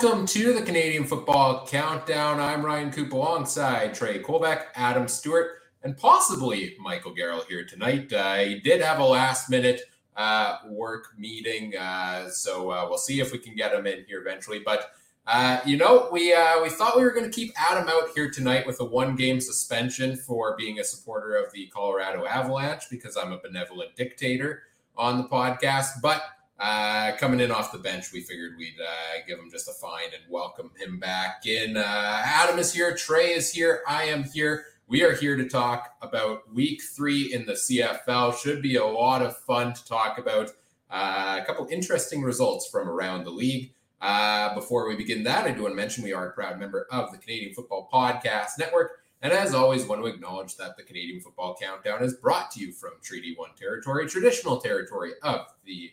Welcome to the Canadian Football Countdown. I'm Ryan Coop alongside Trey Colbeck, Adam Stuart, and possibly Michael Garrell here tonight. Uh, he did have a last minute uh, work meeting, uh, so uh, we'll see if we can get him in here eventually. But uh, you know, we uh, we thought we were going to keep Adam out here tonight with a one game suspension for being a supporter of the Colorado Avalanche because I'm a benevolent dictator on the podcast, but uh, coming in off the bench, we figured we'd uh, give him just a find and welcome him back in. Uh, Adam is here, Trey is here, I am here. We are here to talk about week three in the CFL. Should be a lot of fun to talk about. Uh, a couple interesting results from around the league. Uh, before we begin that, I do want to mention we are a proud member of the Canadian Football Podcast Network. And as always, want to acknowledge that the Canadian Football Countdown is brought to you from Treaty One territory, traditional territory of the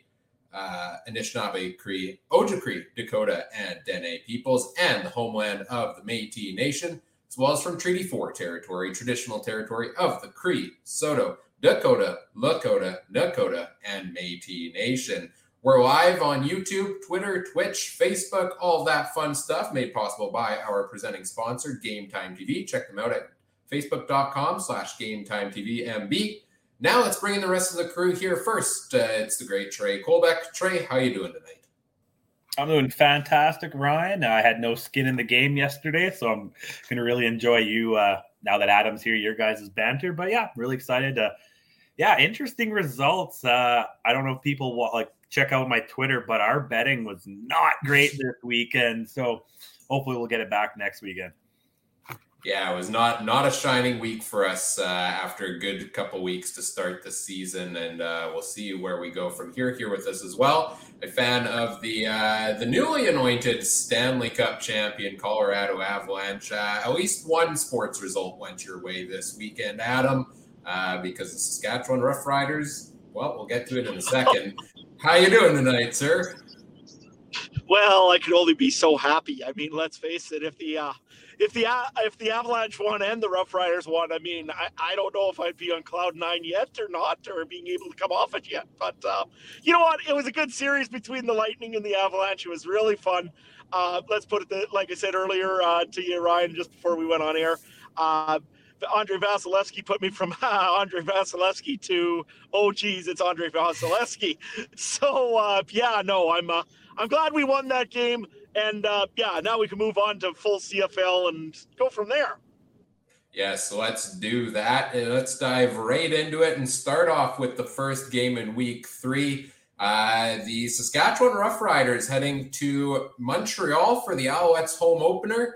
uh, Anishinaabe, Cree, Ojibwe, Dakota, and Dene peoples, and the homeland of the Métis Nation, as well as from Treaty 4 territory, traditional territory of the Cree, Saulteaux, Dakota, Lakota, Nakota, and Métis Nation. We're live on YouTube, Twitter, Twitch, Facebook, all that fun stuff made possible by our presenting sponsor, Game Time TV. Check them out at facebook.com slash Game Time TV MB. Now let's bring in the rest of the crew here. First, uh, it's the great Trey Colbeck. Trey, how you doing tonight? I'm doing fantastic, Ryan. I had no skin in the game yesterday, so I'm going to really enjoy you uh, now that Adam's here. Your guys' banter, but yeah, really excited to. Yeah, interesting results. Uh, I don't know if people will, like check out my Twitter, but our betting was not great this weekend. So hopefully we'll get it back next weekend yeah, it was not not a shining week for us uh, after a good couple weeks to start the season, and uh, we'll see where we go from here. Here with us as well, a fan of the uh, the newly anointed Stanley Cup champion Colorado Avalanche. Uh, at least one sports result went your way this weekend, Adam, uh, because the Saskatchewan Roughriders. Well, we'll get to it in a second. How you doing tonight, sir? Well, I could only be so happy. I mean, let's face it. If the uh, if the if the Avalanche won and the Roughriders won, I mean, I, I don't know if I'd be on cloud nine yet or not, or being able to come off it yet. But uh, you know what? It was a good series between the Lightning and the Avalanche. It was really fun. Uh, let's put it the, like I said earlier uh, to you, Ryan, just before we went on air. Andrei Vasilevskiy put me from Andrei Vasilevskiy to oh geez, it's Andre Vasilevskiy. So uh, yeah, no, I'm uh, I'm glad we won that game. And uh, yeah, now we can move on to full CFL and go from there. Yes, let's do that. And let's dive right into it and start off with the first game in week three. Uh, the Saskatchewan Roughriders heading to Montreal for the Alouettes home opener.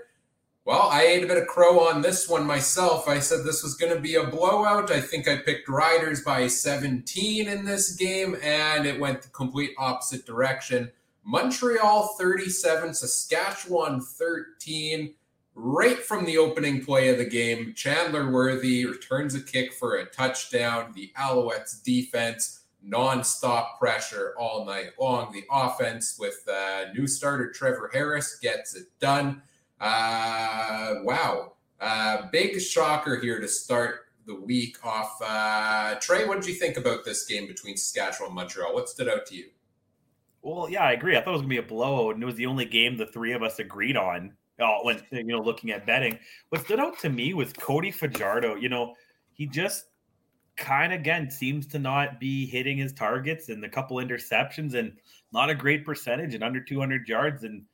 Well, I ate a bit of crow on this one myself. I said this was going to be a blowout. I think I picked Riders by 17 in this game, and it went the complete opposite direction. Montreal 37, Saskatchewan 13. Right from the opening play of the game, Chandler Worthy returns a kick for a touchdown. The Alouettes defense, nonstop pressure all night long. The offense with uh, new starter Trevor Harris gets it done. Uh, wow. Uh, big shocker here to start the week off. Uh, Trey, what did you think about this game between Saskatchewan and Montreal? What stood out to you? Well, yeah, I agree. I thought it was gonna be a blowout, and it was the only game the three of us agreed on. Uh, when you know, looking at betting, what stood out to me was Cody Fajardo. You know, he just kind of again seems to not be hitting his targets, and a couple interceptions, and not a great percentage, and under 200 yards, and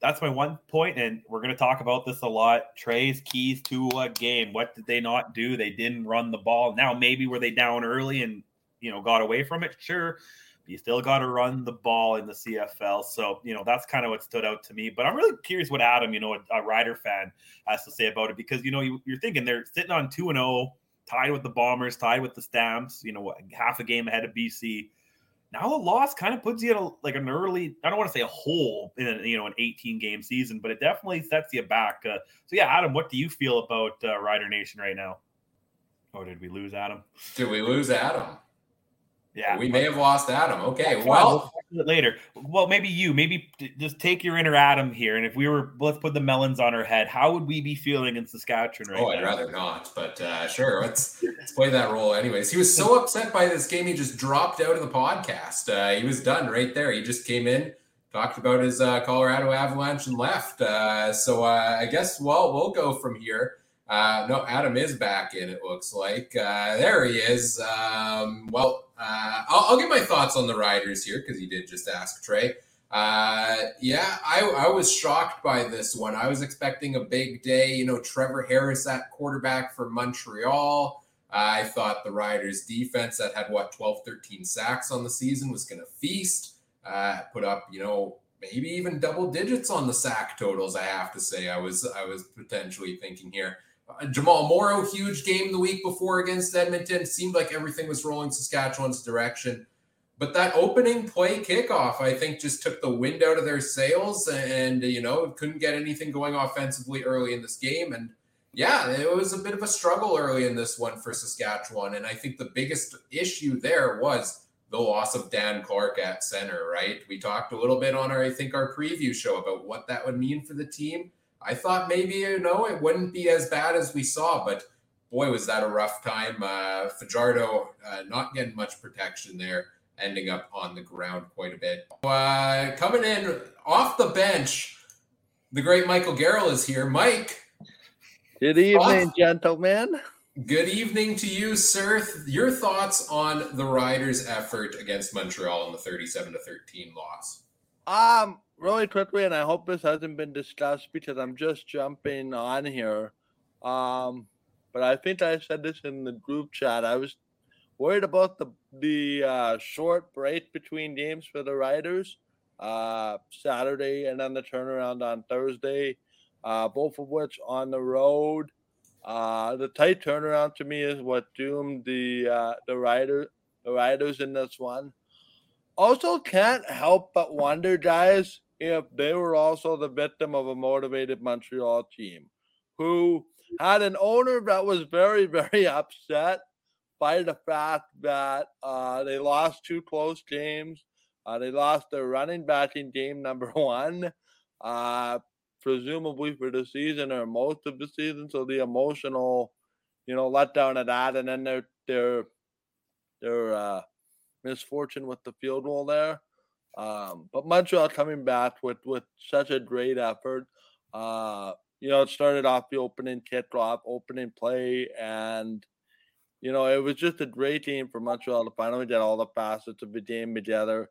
that's my one point, and we're going to talk about this a lot. Trey's keys to a game. What did they not do? They didn't run the ball. Now, maybe were they down early and you know got away from it? Sure, but you still got to run the ball in the CFL. So, you know, that's kind of what stood out to me. But I'm really curious what Adam, you know, a, a Rider fan, has to say about it because, you know, you, are thinking they're sitting on 2 and 0, tied with the Bombers, tied with the Stamps, you know, half a game ahead of BC. Now the loss kind of puts you in a, like an early, I don't want to say a hole in, a, you know, an 18 game season, but it definitely sets you back. Uh, so, yeah, Adam, what do you feel about uh, Rider Nation right now? Or did we lose Adam? Did we lose Adam? Yeah, we may have lost Adam. Okay, well, we'll later. Well, maybe you, maybe just take your inner Adam here, and if we were, let's put the melons on our head. How would we be feeling in Saskatchewan right now? oh. I'd rather not, but uh, sure, let's let's play that role. Anyways, he was so upset by this game, he just dropped out of the podcast. Uh, he was done right there. He just came in, talked about his uh, Colorado Avalanche and left. Uh, so uh, I guess well we'll go from here. Uh, no, Adam is back in. It looks like uh, there he is. Um, well, uh, I'll, I'll give my thoughts on the Riders here because you did just ask Trey. yeah, I, I was shocked by this one. I was expecting a big day. You know, Trevor Harris at quarterback for Montreal. I thought the Riders defense that had what 12, 13 sacks on the season was going to feast uh, put up, you know, maybe even double digits on the sack totals. I have to say, I was I was potentially thinking here. Uh, Jamal Morrow, huge game the week before against Edmonton. Seemed like everything was rolling Saskatchewan's direction. But that opening play kickoff, I think, just took the wind out of their sails and, you know, couldn't get anything going offensively early in this game. And yeah, it was a bit of a struggle early in this one for Saskatchewan. And I think the biggest issue there was the loss of Dan Clark at center, right? We talked a little bit on our, I think, our preview show about what that would mean for the team. I thought maybe, you know, it wouldn't be as bad as we saw, but boy, was that a rough time. Uh, Fajardo uh, not getting much protection there, ending up on the ground quite a bit. Uh, coming in off the bench, the great Michael Garrell is here. Mike. Good evening, off- gentlemen. Good evening to you, sir. Your thoughts on the Riders' effort against Montreal in the 37 to 13 loss? Um, really quickly, and I hope this hasn't been discussed because I'm just jumping on here. Um, but I think I said this in the group chat. I was worried about the the uh, short break between games for the Riders, uh, Saturday and then the turnaround on Thursday, uh, both of which on the road. Uh, the tight turnaround to me is what doomed the uh, the rider the riders in this one. Also, can't help but wonder, guys, if they were also the victim of a motivated Montreal team who had an owner that was very, very upset by the fact that uh, they lost two close games. Uh, they lost their running back in game number one. Uh, presumably for the season or most of the season. So the emotional, you know, letdown of that, and then their their their uh, misfortune with the field goal there. Um, but Montreal coming back with with such a great effort. Uh, you know, it started off the opening kickoff, opening play, and you know, it was just a great game for Montreal to finally get all the facets of the game together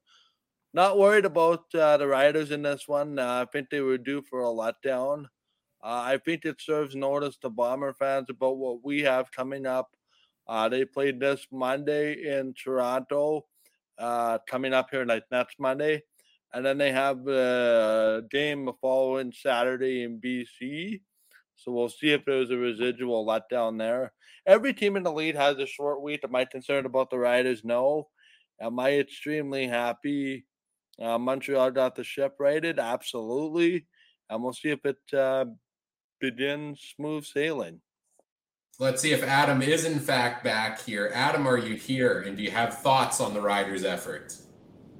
not worried about uh, the Riders in this one. Uh, I think they were due for a letdown. Uh, I think it serves notice to Bomber fans about what we have coming up. Uh, they played this Monday in Toronto, uh, coming up here like next Monday. And then they have a game the following Saturday in BC. So we'll see if there's a residual letdown there. Every team in the league has a short week. Am I concerned about the Riders? No. Am I extremely happy uh, Montreal got the ship rated, absolutely, and we'll see if it uh, begins smooth sailing. Let's see if Adam is in fact back here. Adam, are you here? And do you have thoughts on the Riders' efforts?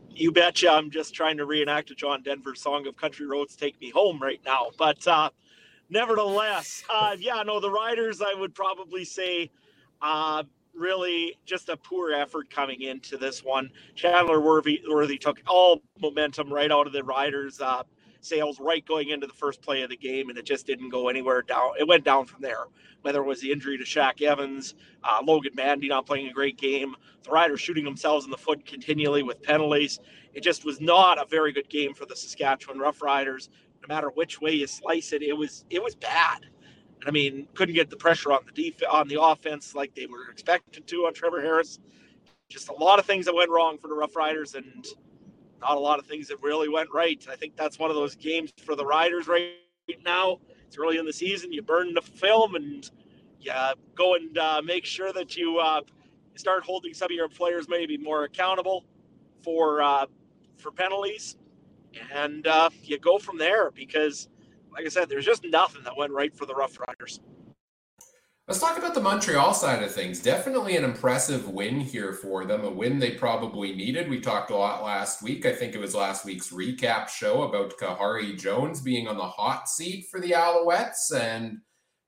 You betcha. I'm just trying to reenact a John Denver song of Country Roads Take Me Home right now. But uh, nevertheless, uh, yeah, no, the Riders, I would probably say, uh, really just a poor effort coming into this one. Chandler Worthy, Worthy took all momentum right out of the riders' sails right going into the first play of the game, and it just didn't go anywhere down. It went down from there. Whether it was the injury to Shaq Evans, uh, Logan Mandy not playing a great game, the Riders shooting themselves in the foot continually with penalties. It just was not a very good game for the Saskatchewan Roughriders. No matter which way you slice it, it was it was bad. I mean, couldn't get the pressure on the def- on the offense like they were expected to on Trevor Harris. Just a lot of things that went wrong for the Roughriders, and not a lot of things that really went right. I think that's one of those games for the Riders right now. It's early in the season. You burn the film and you go and uh, make sure that you uh, start holding some of your players maybe more accountable for uh, for penalties, and uh, you go from there because like I said, there's just nothing that went right for the Rough Riders. Let's talk about the Montreal side of things. Definitely an impressive win here for them, a win they probably needed. We talked a lot last week. I think it was last week's recap show about Khari Jones being on the hot seat for the Alouettes and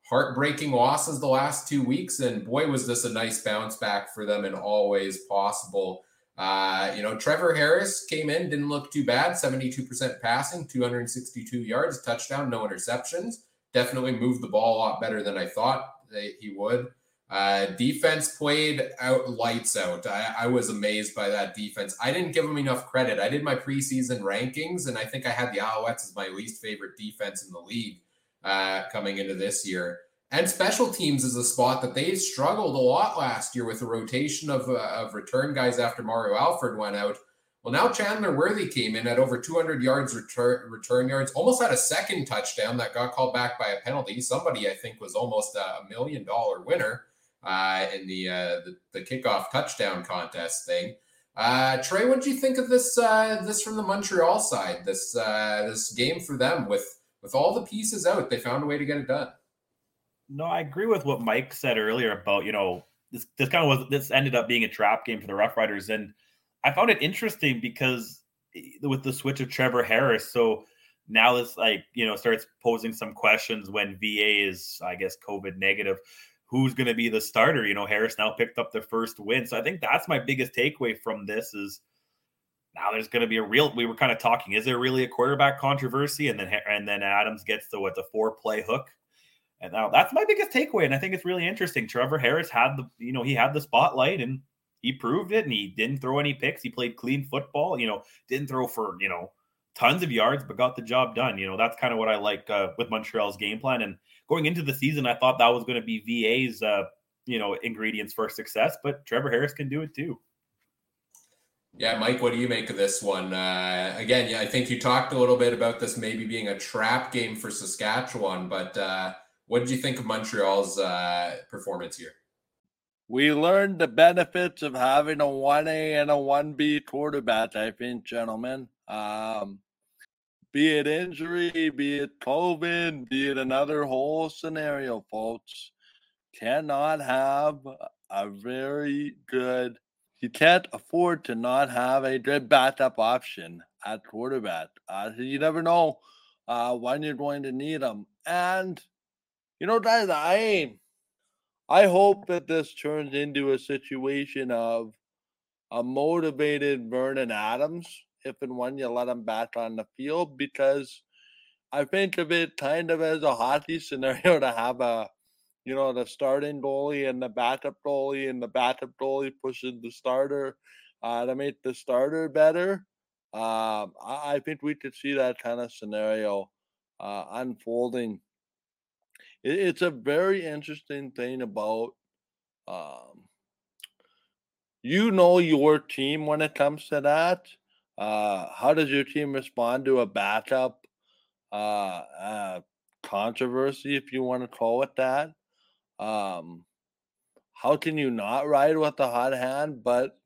heartbreaking losses the last two weeks. And boy, was this a nice bounce back for them in all ways possible. Uh, you know, Trevor Harris came in, didn't look too bad, 72% passing, 262 yards, touchdown, no interceptions. Definitely moved the ball a lot better than I thought he would. Uh, defense played out lights out. I, I, was amazed by that defense. I didn't give them enough credit. I did my preseason rankings, and I think I had the Alouettes as my least favorite defense in the league uh, coming into this year. And special teams is a spot that they struggled a lot last year with the rotation of, uh, of return guys after Mario Alford went out. Well, now Chandler Worthy came in at over 200 yards return, return yards, almost had a second touchdown that got called back by a penalty. Somebody I think was almost a million dollar winner uh, in the, uh, the, the kickoff touchdown contest thing. Uh, Trey, what do you think of this uh, this from the Montreal side? This uh, this game for them with with all the pieces out, they found a way to get it done. No, I agree with what Mike said earlier about you know this this kind of was this ended up being a trap game for the Roughriders, and I found it interesting because eh, with the switch of Trevor Harris, so now this like you know starts posing some questions when VA is I guess COVID negative who's going to be the starter. You know, Harris now picked up the first win. So I think that's my biggest takeaway from this is now there's going to be a real we were kind of talking is there really a quarterback controversy and then and then Adams gets the what the four play hook. And now that's my biggest takeaway and I think it's really interesting. Trevor Harris had the you know, he had the spotlight and he proved it and he didn't throw any picks. He played clean football, you know, didn't throw for, you know, tons of yards but got the job done. You know, that's kind of what I like uh, with Montreal's game plan and going into the season, I thought that was going to be VA's, uh, you know, ingredients for success, but Trevor Harris can do it too. Yeah, Mike, what do you make of this one? Uh, again, yeah, I think you talked a little bit about this maybe being a trap game for Saskatchewan, but uh, what did you think of Montreal's uh, performance here? We learned the benefits of having a 1A and a 1B quarterback, I think, gentlemen. Um, be it injury, be it COVID, be it another whole scenario, folks, cannot have a very good, you can't afford to not have a good backup option at quarterback. Uh, you never know uh, when you're going to need them. And, you know, guys, I, I hope that this turns into a situation of a motivated Vernon Adams if and when you let him back on the field because I think of it kind of as a hockey scenario to have a, you know, the starting goalie and the backup goalie, and the backup goalie pushes the starter uh, to make the starter better. Um, I, I, think we could see that kind of scenario uh, unfolding. It, it's a very interesting thing about um, you know your team when it comes to that. Uh, how does your team respond to a backup uh, uh, controversy, if you want to call it that? Um, how can you not ride with the hot hand? But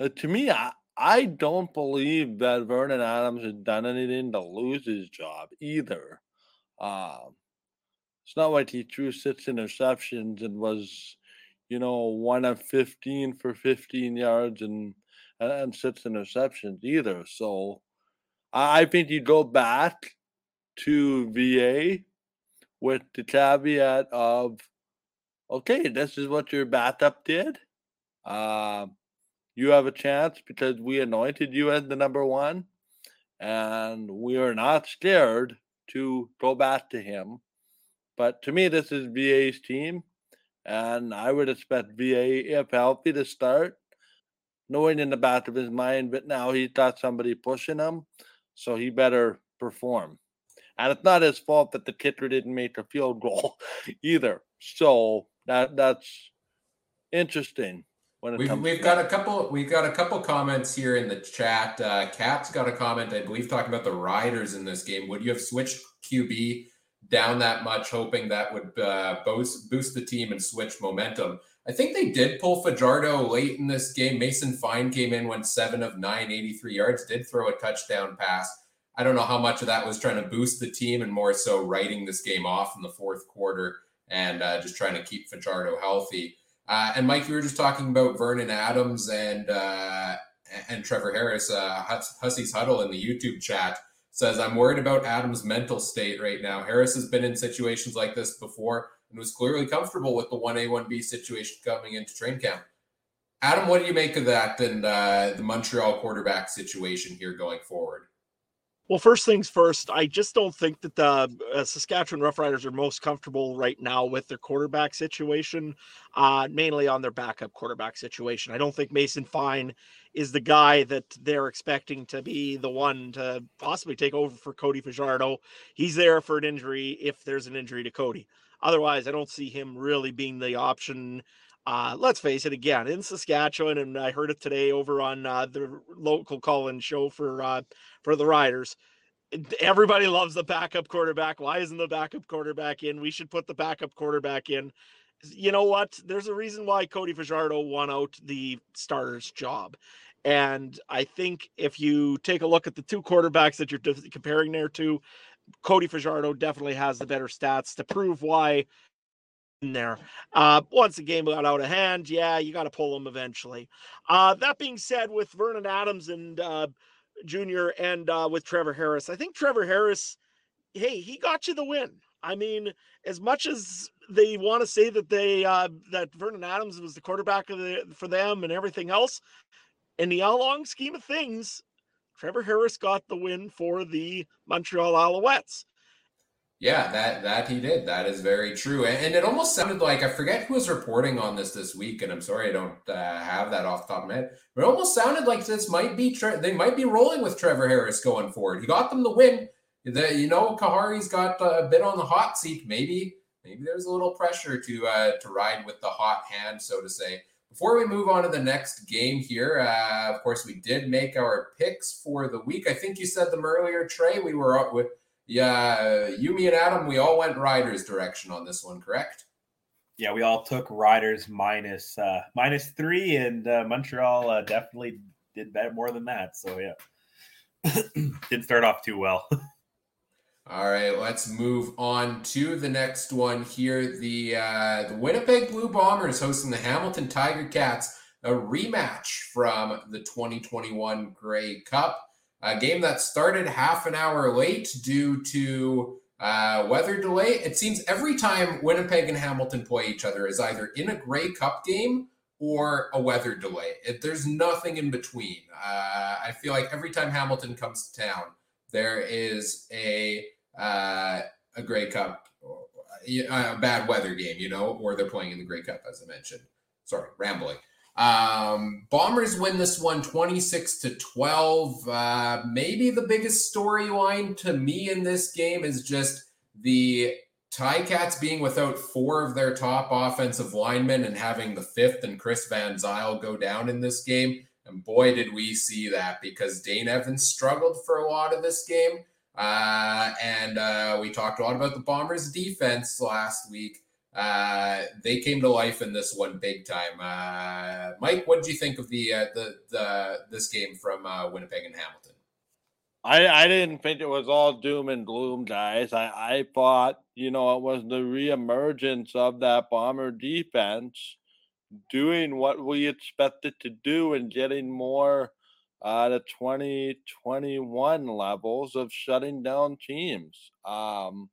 uh, to me, I, I don't believe that Vernon Adams has done anything to lose his job either. Um, it's not like he threw six interceptions and was, you know, one of 15 for 15 yards and and six interceptions either. So I think you go back to VA with the caveat of, okay, this is what your backup did. Uh, you have a chance because we anointed you as the number one, and we are not scared to go back to him. But to me, this is VA's team, and I would expect VA, if healthy, to start knowing in the back of his mind, but now he's got somebody pushing him, so he better perform. And it's not his fault that the kicker didn't make a field goal either. So that that's interesting. When we've, we've got a couple we've got a couple comments here in the chat. Uh, Cat's got a comment, I believe, talking about the riders in this game. Would you have switched QB down that much, hoping that would uh, boost boost the team and switch momentum? I think they did pull Fajardo late in this game. Mason Fine came in, went seven of nine, 83 yards, did throw a touchdown pass. I don't know how much of that was trying to boost the team and more so writing this game off in the fourth quarter and uh, just trying to keep Fajardo healthy. Uh, and Mike, you were just talking about Vernon Adams and uh, and Trevor Harris. Uh, Hussey's Huddle in the YouTube chat says, "I'm worried about Adams' mental state right now. Harris has been in situations like this before and was clearly comfortable with the 1A, 1B situation coming into train camp. Adam, what do you make of that and uh, the Montreal quarterback situation here going forward? Well, first things first, I just don't think that the uh, Saskatchewan Roughriders are most comfortable right now with their quarterback situation, uh, mainly on their backup quarterback situation. I don't think Mason Fine is the guy that they're expecting to be the one to possibly take over for Cody Fajardo. He's there for an injury if there's an injury to Cody. Otherwise, I don't see him really being the option. Uh, let's face it again in Saskatchewan, and I heard it today over on uh, the local call-in show for uh, for the Riders. Everybody loves the backup quarterback. Why isn't the backup quarterback in? We should put the backup quarterback in. You know what? There's a reason why Cody Fajardo won out the starter's job. And I think if you take a look at the two quarterbacks that you're comparing there to, Cody Fajardo definitely has the better stats to prove why there. Uh, once the game got out of hand, yeah, you got to pull them eventually. Uh, that being said, with Vernon Adams and uh, Junior and uh, with Trevor Harris. I think Trevor Harris, hey, he got you the win. I mean, as much as they want to say that they uh, that Vernon Adams was the quarterback of the, for them and everything else, in the long scheme of things, Trevor Harris got the win for the Montreal Alouettes. Yeah, that that he did. That is very true. And, and, it almost sounded like I forget who was reporting on this this week, and I'm sorry I don't uh, have that off the top of my head. But it almost sounded like this might be tre- they might be rolling with Trevor Harris going forward. He got them the win. The, you know, Khari's got a bit on the hot seat. Maybe maybe there's a little pressure to uh, to ride with the hot hand, so to say. Before we move on to the next game here, uh, of course, we did make our picks for the week. I think you said them earlier, Trey. We were up with yeah, you, me, and Adam, we all went Riders direction on this one, correct? Yeah, we all took Riders minus, uh, minus three, and uh, Montreal uh, definitely did better more than that. So yeah, didn't start off too well. All right, let's move on to the next one here. The uh, the Winnipeg Blue Bombers hosting the Hamilton Tiger Cats, a rematch from the 2021 Grey Cup. A game that started half an hour late due to uh, weather delay. It seems every time Winnipeg and Hamilton play each other is either in a Grey Cup game or a weather delay. It, there's nothing in between. Uh, I feel like every time Hamilton comes to town, there is a uh, a Grey Cup, a bad weather game, you know, or they're playing in the Grey Cup, as I mentioned. Sorry, rambling. Um, Bombers win this one 26 to 12. Uh, maybe the biggest storyline to me in this game is just the Ticats being without four of their top offensive linemen and having the fifth and Chris Van Zyl go down in this game. And boy, did we see that because Dane Evans struggled for a lot of this game. Uh, and uh, we talked a lot about the Bombers' defense last week uh, they came to life in this one big time. Uh, Mike, what did you think of the uh, the the this game from uh, Winnipeg and Hamilton? I I didn't think it was all doom and gloom, guys. I I thought you know it was the reemergence of that bomber defense doing what we expected to do and getting more uh, the 2021 levels of shutting down teams. Um,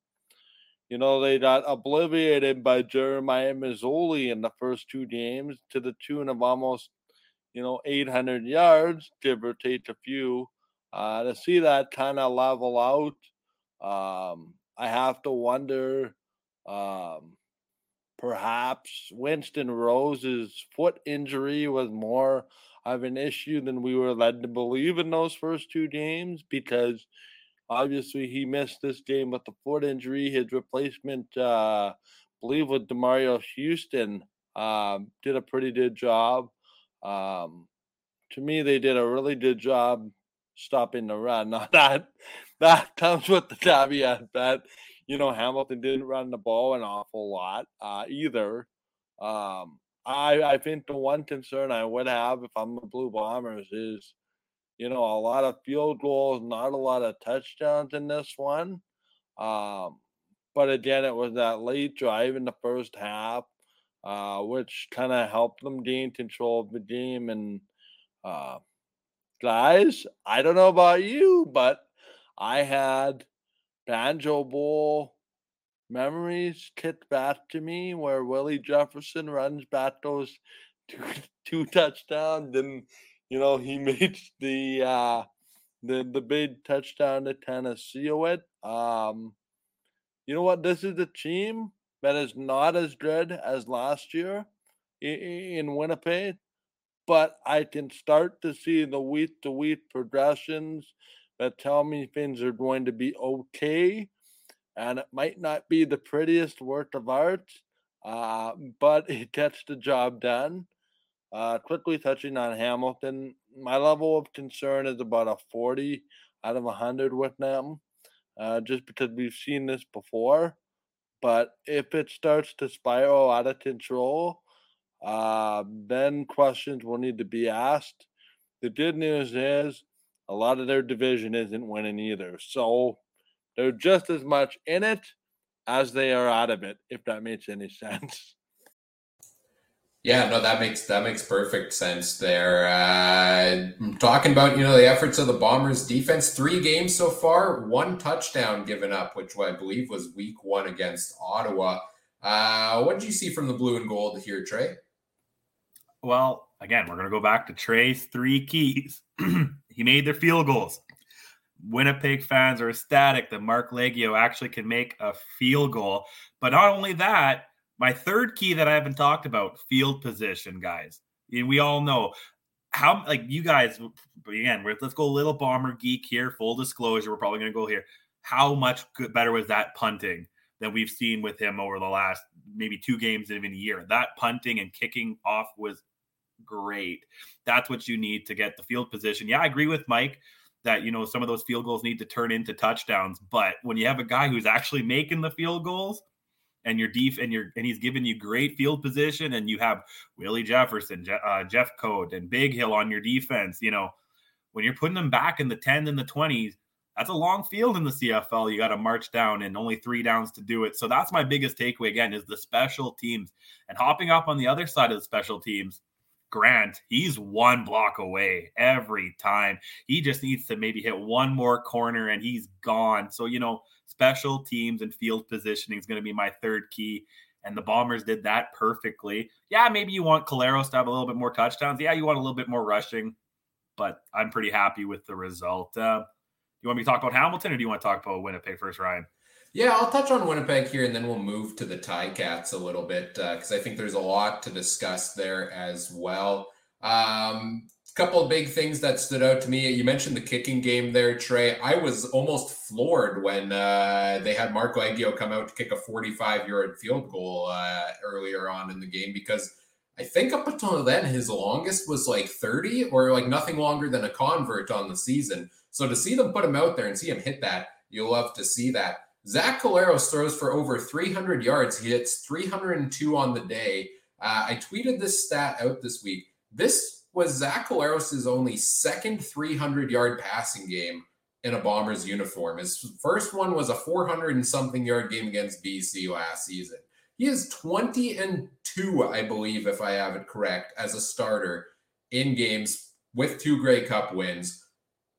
you know, they got obliterated by Jeremiah Masoli in the first two games to the tune of almost, you know, 800 yards, give or take a few. Uh, to see that kind of level out, um, I have to wonder um, perhaps Winston Rose's foot injury was more of an issue than we were led to believe in those first two games because – Obviously, he missed this game with the foot injury. His replacement, uh, I believe, with Demerio Houston, um, did a pretty good job. Um, to me, they did a really good job stopping the run. Now that that comes with the caveat that you know Hamilton didn't run the ball an awful lot uh, either. Um, I I think the one concern I would have if I'm the Blue Bombers is you know, a lot of field goals, not a lot of touchdowns in this one. Um, but again, it was that late drive in the first half, uh, which kind of helped them gain control of the game. And uh, guys, I don't know about you, but I had Banjo Bowl memories kicked back to me where Willie Jefferson runs back those two, two touchdowns. Then, you know, he made the uh, the the big touchdown to Tennessee with. Um, you know what? This is a team that is not as good as last year in, in Winnipeg, but I can start to see the week to week progressions that tell me things are going to be okay. And it might not be the prettiest work of art, uh, but it gets the job done. Uh, quickly touching on Hamilton, my level of concern is about a 40 out of 100 with them, uh, just because we've seen this before. But if it starts to spiral out of control, uh, then questions will need to be asked. The good news is a lot of their division isn't winning either. So they're just as much in it as they are out of it, if that makes any sense. Yeah, no, that makes that makes perfect sense there. Uh, talking about you know the efforts of the Bombers defense, three games so far, one touchdown given up, which I believe was Week One against Ottawa. Uh, what did you see from the blue and gold here, Trey? Well, again, we're going to go back to Trey's three keys. he made their field goals. Winnipeg fans are ecstatic that Marc Liegghio actually can make a field goal. But not only that, my third key that I haven't talked about, field position, guys. We all know how like you guys again, let's go a little bomber geek here. Full disclosure, we're probably gonna go here. How much better was that punting than we've seen with him over the last maybe two games, even a year? That punting and kicking off was great. That's what you need to get the field position. Yeah, I agree with Mike that you know some of those field goals need to turn into touchdowns, but when you have a guy who's actually making the field goals and your def and your and he's giving you great field position and you have Willie Jefferson, Je- uh, Jeffcoat, and Bighill on your defense. You know, when you're putting them back in the 10s and the 20s, that's a long field in the CFL. You got to march down and only three downs to do it. So that's my biggest takeaway again is the special teams and hopping up on the other side of the special teams. Grant, he's one block away every time. He just needs to maybe hit one more corner and he's gone. So, you know, special teams and field positioning is going to be my third key. And the Bombers did that perfectly. Yeah, maybe you want Collaros to have a little bit more touchdowns. Yeah, you want a little bit more rushing, but I'm pretty happy with the result. Uh, you want me to talk about Hamilton or do you want to talk about Winnipeg first, Ryan? Yeah, I'll touch on Winnipeg here and then we'll move to the Ticats a little bit because uh, I think there's a lot to discuss there as well. Um, a couple of big things that stood out to me. You mentioned the kicking game there, Trey. I was almost floored when uh, they had Marco Liegghio come out to kick a 45 yard field goal uh, earlier on in the game because I think up until then his longest was like 30 or like nothing longer than a convert on the season. So to see them put him out there and see him hit that, you'll love to see that. Zach Collaros throws for over 300 yards. He hits 302 on the day. Uh, I tweeted this stat out this week. This was Zach Collaros' only second 300 yard passing game in a Bombers uniform. His first one was a 400 and something yard game against BC last season. He is 20 and 2, I believe, if I have it correct, as a starter in games with two Grey Cup wins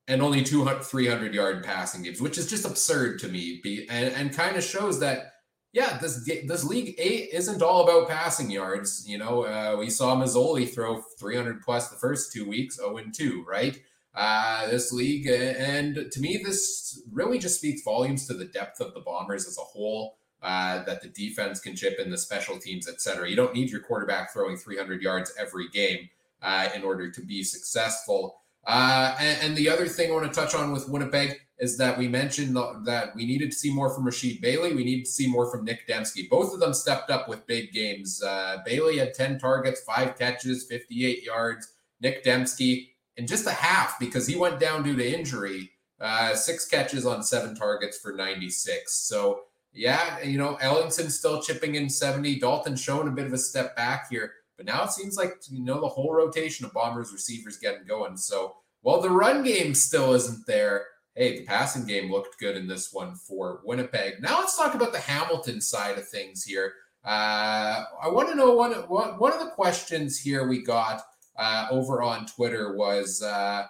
and only 200, 300 yard passing games, which is just absurd to me and, and kind of shows that yeah, this this league eight isn't all about passing yards. You know, uh, we saw Masoli throw 300 plus the first two weeks, 0 and 2, right? Uh, this league, and to me, this really just speaks volumes to the depth of the Bombers as a whole. Uh, that the defense can chip in the special teams, et cetera. You don't need your quarterback throwing 300 yards every game uh, in order to be successful. Uh, and, and, the other thing I want to touch on with Winnipeg is that we mentioned that we needed to see more from Rasheed Bailey. We need to see more from Nick Demski. Both of them stepped up with big games. Uh, Bailey had 10 targets, five catches, 58 yards. Nick Demski in just a half because he went down due to injury. Uh, six catches on seven targets for 96. So, yeah, you know, Ellingson still chipping in 70. Dalton showing a bit of a step back here. But now it seems like, you know, the whole rotation of Bombers receivers getting going. So, while the run game still isn't there, hey, the passing game looked good in this one for Winnipeg. Now let's talk about the Hamilton side of things here. Uh, I want to know one, one of the questions here we got uh, over on Twitter was uh,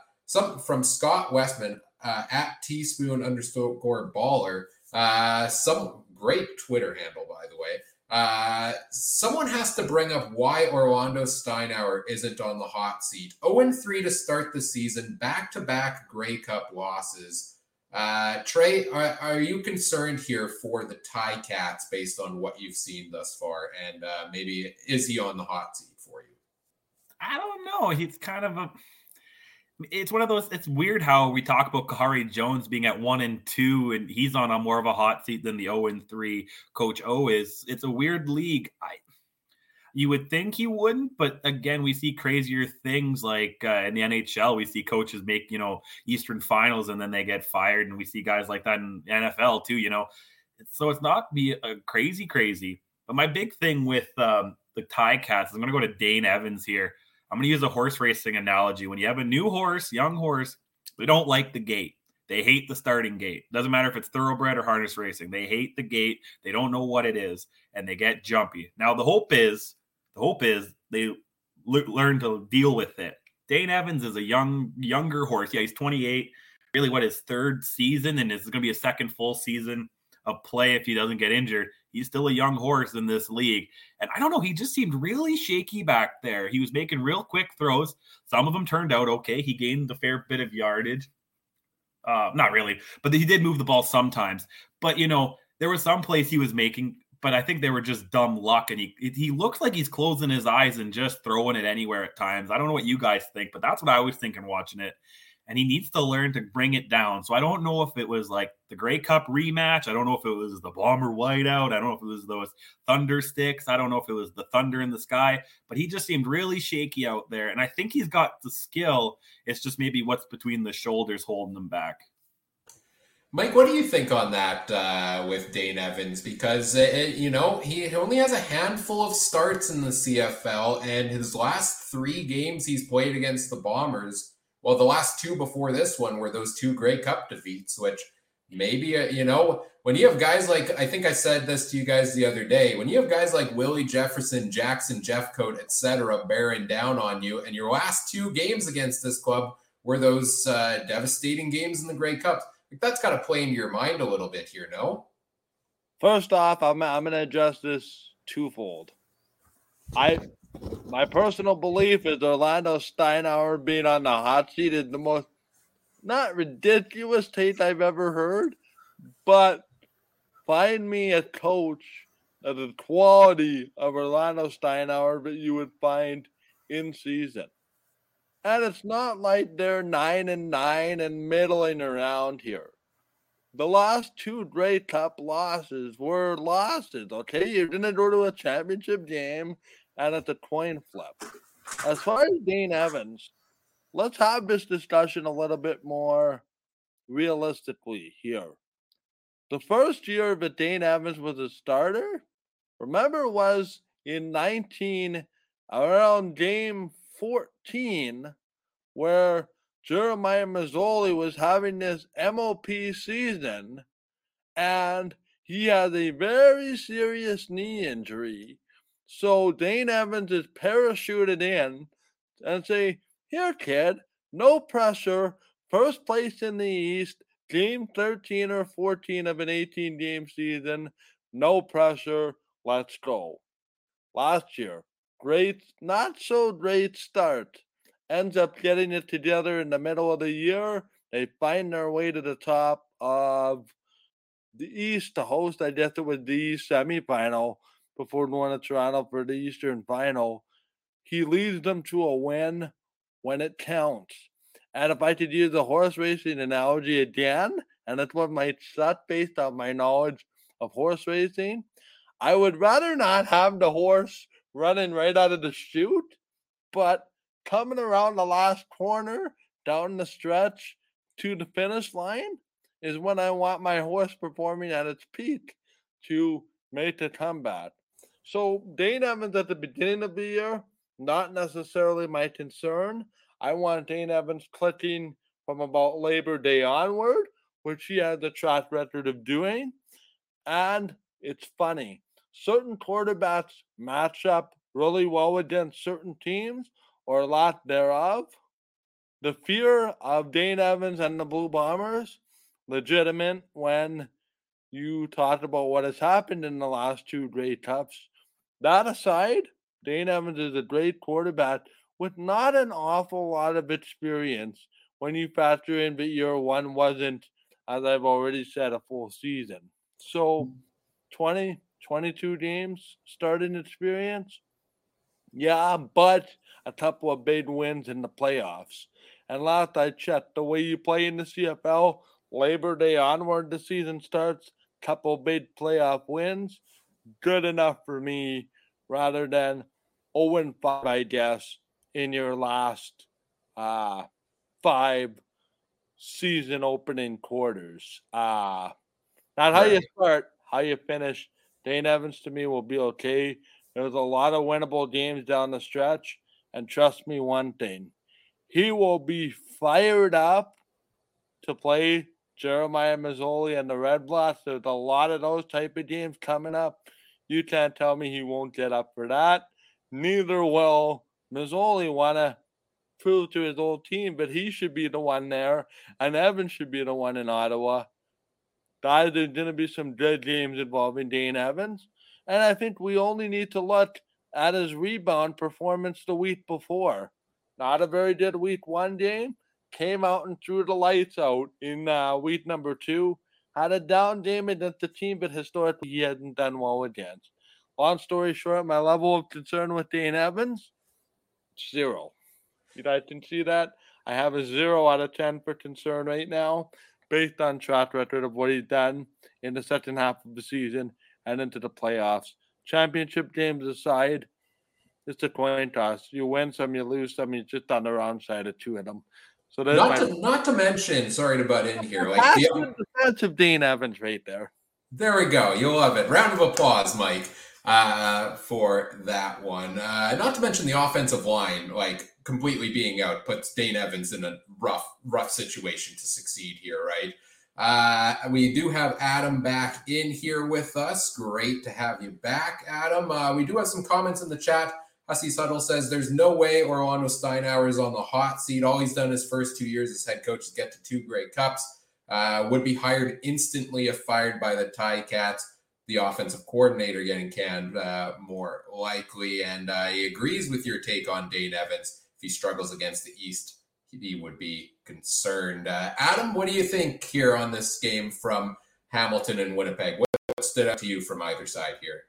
from Scott Westman uh, at teaspoon underscore baller. Uh, some great Twitter handle, by the way. Uh, someone has to bring up why Orlando Steinauer isn't on the hot seat. 0 3 to start the season, back to back Grey Cup losses. Uh, Trey, are, are, you concerned here for the Ticats based on what you've seen thus far? And uh, maybe is he on the hot seat for you? I don't know. He's kind of a it's one of those. It's weird how we talk about Khari Jones being at one and two, and he's on a more of a hot seat than the zero oh and three Coach O is. It's a weird league. I you would think he wouldn't, but again, we see crazier things like uh, in the NHL. We see coaches make you know Eastern Finals and then they get fired, and we see guys like that in NFL too. You know, so it's not be a crazy, crazy. But my big thing with um, the Ticats, I'm going to go to Dane Evans here. I'm going to use a horse racing analogy. When you have a new horse, young horse, they don't like the gate. They hate the starting gate. Doesn't matter if it's thoroughbred or harness racing. They hate the gate. They don't know what it is, and they get jumpy. Now the hope is, the hope is they learn to deal with it. Dane Evans is a young, younger horse. Yeah, he's 28. Really, what his third season, and this is going to be a second full season of play if he doesn't get injured. He's still a young horse in this league. And I don't know, he just seemed really shaky back there. He was making real quick throws. Some of them turned out okay. He gained a fair bit of yardage. Uh, not really, but he did move the ball sometimes. But, you know, there was some plays he was making, but I think they were just dumb luck. And he he looks like he's closing his eyes and just throwing it anywhere at times. I don't know what you guys think, but that's what I was thinking watching it and he needs to learn to bring it down. So I don't know if it was like the Grey Cup rematch. I don't know if it was the Bomber whiteout. I don't know if it was those Thunder sticks. I don't know if it was the Thunder in the sky, but he just seemed really shaky out there. And I think he's got the skill. It's just maybe what's between the shoulders holding him back. Mike, what do you think on that uh, with Dane Evans? Because, uh you know, he only has a handful of starts in the CFL, and his last three games he's played against the Bombers well, the last two before this one were those two Grey Cup defeats, which maybe, uh, you know, when you have guys like, I think I said this to you guys the other day, when you have guys like Willie Jefferson, Jackson, Jeffcoat, etc., bearing down on you, and your last two games against this club were those uh, devastating games in the Grey Cup, like that's got to play into your mind a little bit here, no? First off, I'm, I'm going to adjust this twofold. I my personal belief is Orlando Steinauer being on the hot seat is the most not ridiculous take I've ever heard, but find me a coach of the quality of Orlando Steinauer that you would find in season. And it's not like they're nine and nine and middling around here. The last two Grey Cup losses were losses, okay? You didn't go to a championship game and it's a coin flip. As far as Dane Evans, let's have this discussion a little bit more realistically here. The first year that Dane Evans was a starter, remember, was in 19 around game 14, where Jeremiah Masoli was having this MOP season and he had a very serious knee injury so Dane Evans is parachuted in and say, Here, kid, no pressure. First place in the East, game 13 or 14 of an 18 game season. No pressure. Let's go. Last year, great, not so great start. Ends up getting it together in the middle of the year. They find their way to the top of the East to host, I guess it was the semifinal before going to Toronto for the Eastern Final. He leads them to a win when it counts. And if I could use the horse racing analogy again, and that's what my set based on my knowledge of horse racing, I would rather not have the horse running right out of the chute, but coming around the last corner down the stretch to the finish line is when I want my horse performing at its peak to make the comeback. So Dane Evans at the beginning of the year, not necessarily my concern. I want Dane Evans clicking from about Labor Day onward, which he has a track record of doing. And it's funny. Certain quarterbacks match up really well against certain teams or a lot thereof. The fear of Dane Evans and the Blue Bombers, legitimate when you talked about what has happened in the last two Grey Cups. That aside, Dane Evans is a great quarterback with not an awful lot of experience when you factor in that year one wasn't, as I've already said, a full season. So mm. 20, 22 games starting experience. Yeah, but a couple of big wins in the playoffs. And last I checked, the way you play in the CFL, Labor Day onward, the season starts, couple big playoff wins, good enough for me rather than 0 5, I guess, in your last uh, five season opening quarters. Uh, not how you start, how you finish. Dane Evans to me will be okay. There's a lot of winnable games down the stretch. And trust me one thing, he will be fired up to play Jeremiah Masoli and the Redblacks. There's a lot of those type of games coming up. You can't tell me he won't get up for that. Neither will Masoli want to prove to his old team, but he should be the one there, and Evans should be the one in Ottawa. Guys, there's going to be some good games involving Dane Evans, and I think we only need to look at his rebound performance the week before. Not a very good week one game, came out and threw the lights out in uh, week number two. Had a down game against the team, but historically he hadn't done well against. Long story short, my level of concern with Dane Evans, zero. You guys can see that. I have a zero out of 10 for concern right now, based on track record of what he's done in the second half of the season and into the playoffs. Championship games aside, it's a coin toss. You win some, you lose some. You're just on the wrong side of two of them. So not to not to mention, sorry to butt in here, like the defensive Dane Evans right there. There we go. You'll love it. Round of applause, Mike, uh, for that one. Uh, not to mention the offensive line, like completely being out, puts Dane Evans in a rough, rough situation to succeed here, right? Uh, we do have Adam back in here with us. Great to have you back, Adam. Uh, we do have some comments in the chat. Hussey's Huddle says there's no way Orlando Steinauer is on the hot seat. All he's done his first two years as head coach is get to two Grey Cups. Uh, would be hired instantly if fired by the Ticats. The offensive coordinator getting canned uh, more likely. And uh, he agrees with your take on Dane Evans. If he struggles against the East, he would be concerned. Uh, Adam, what do you think here on this game from Hamilton and Winnipeg? What stood out to you from either side here?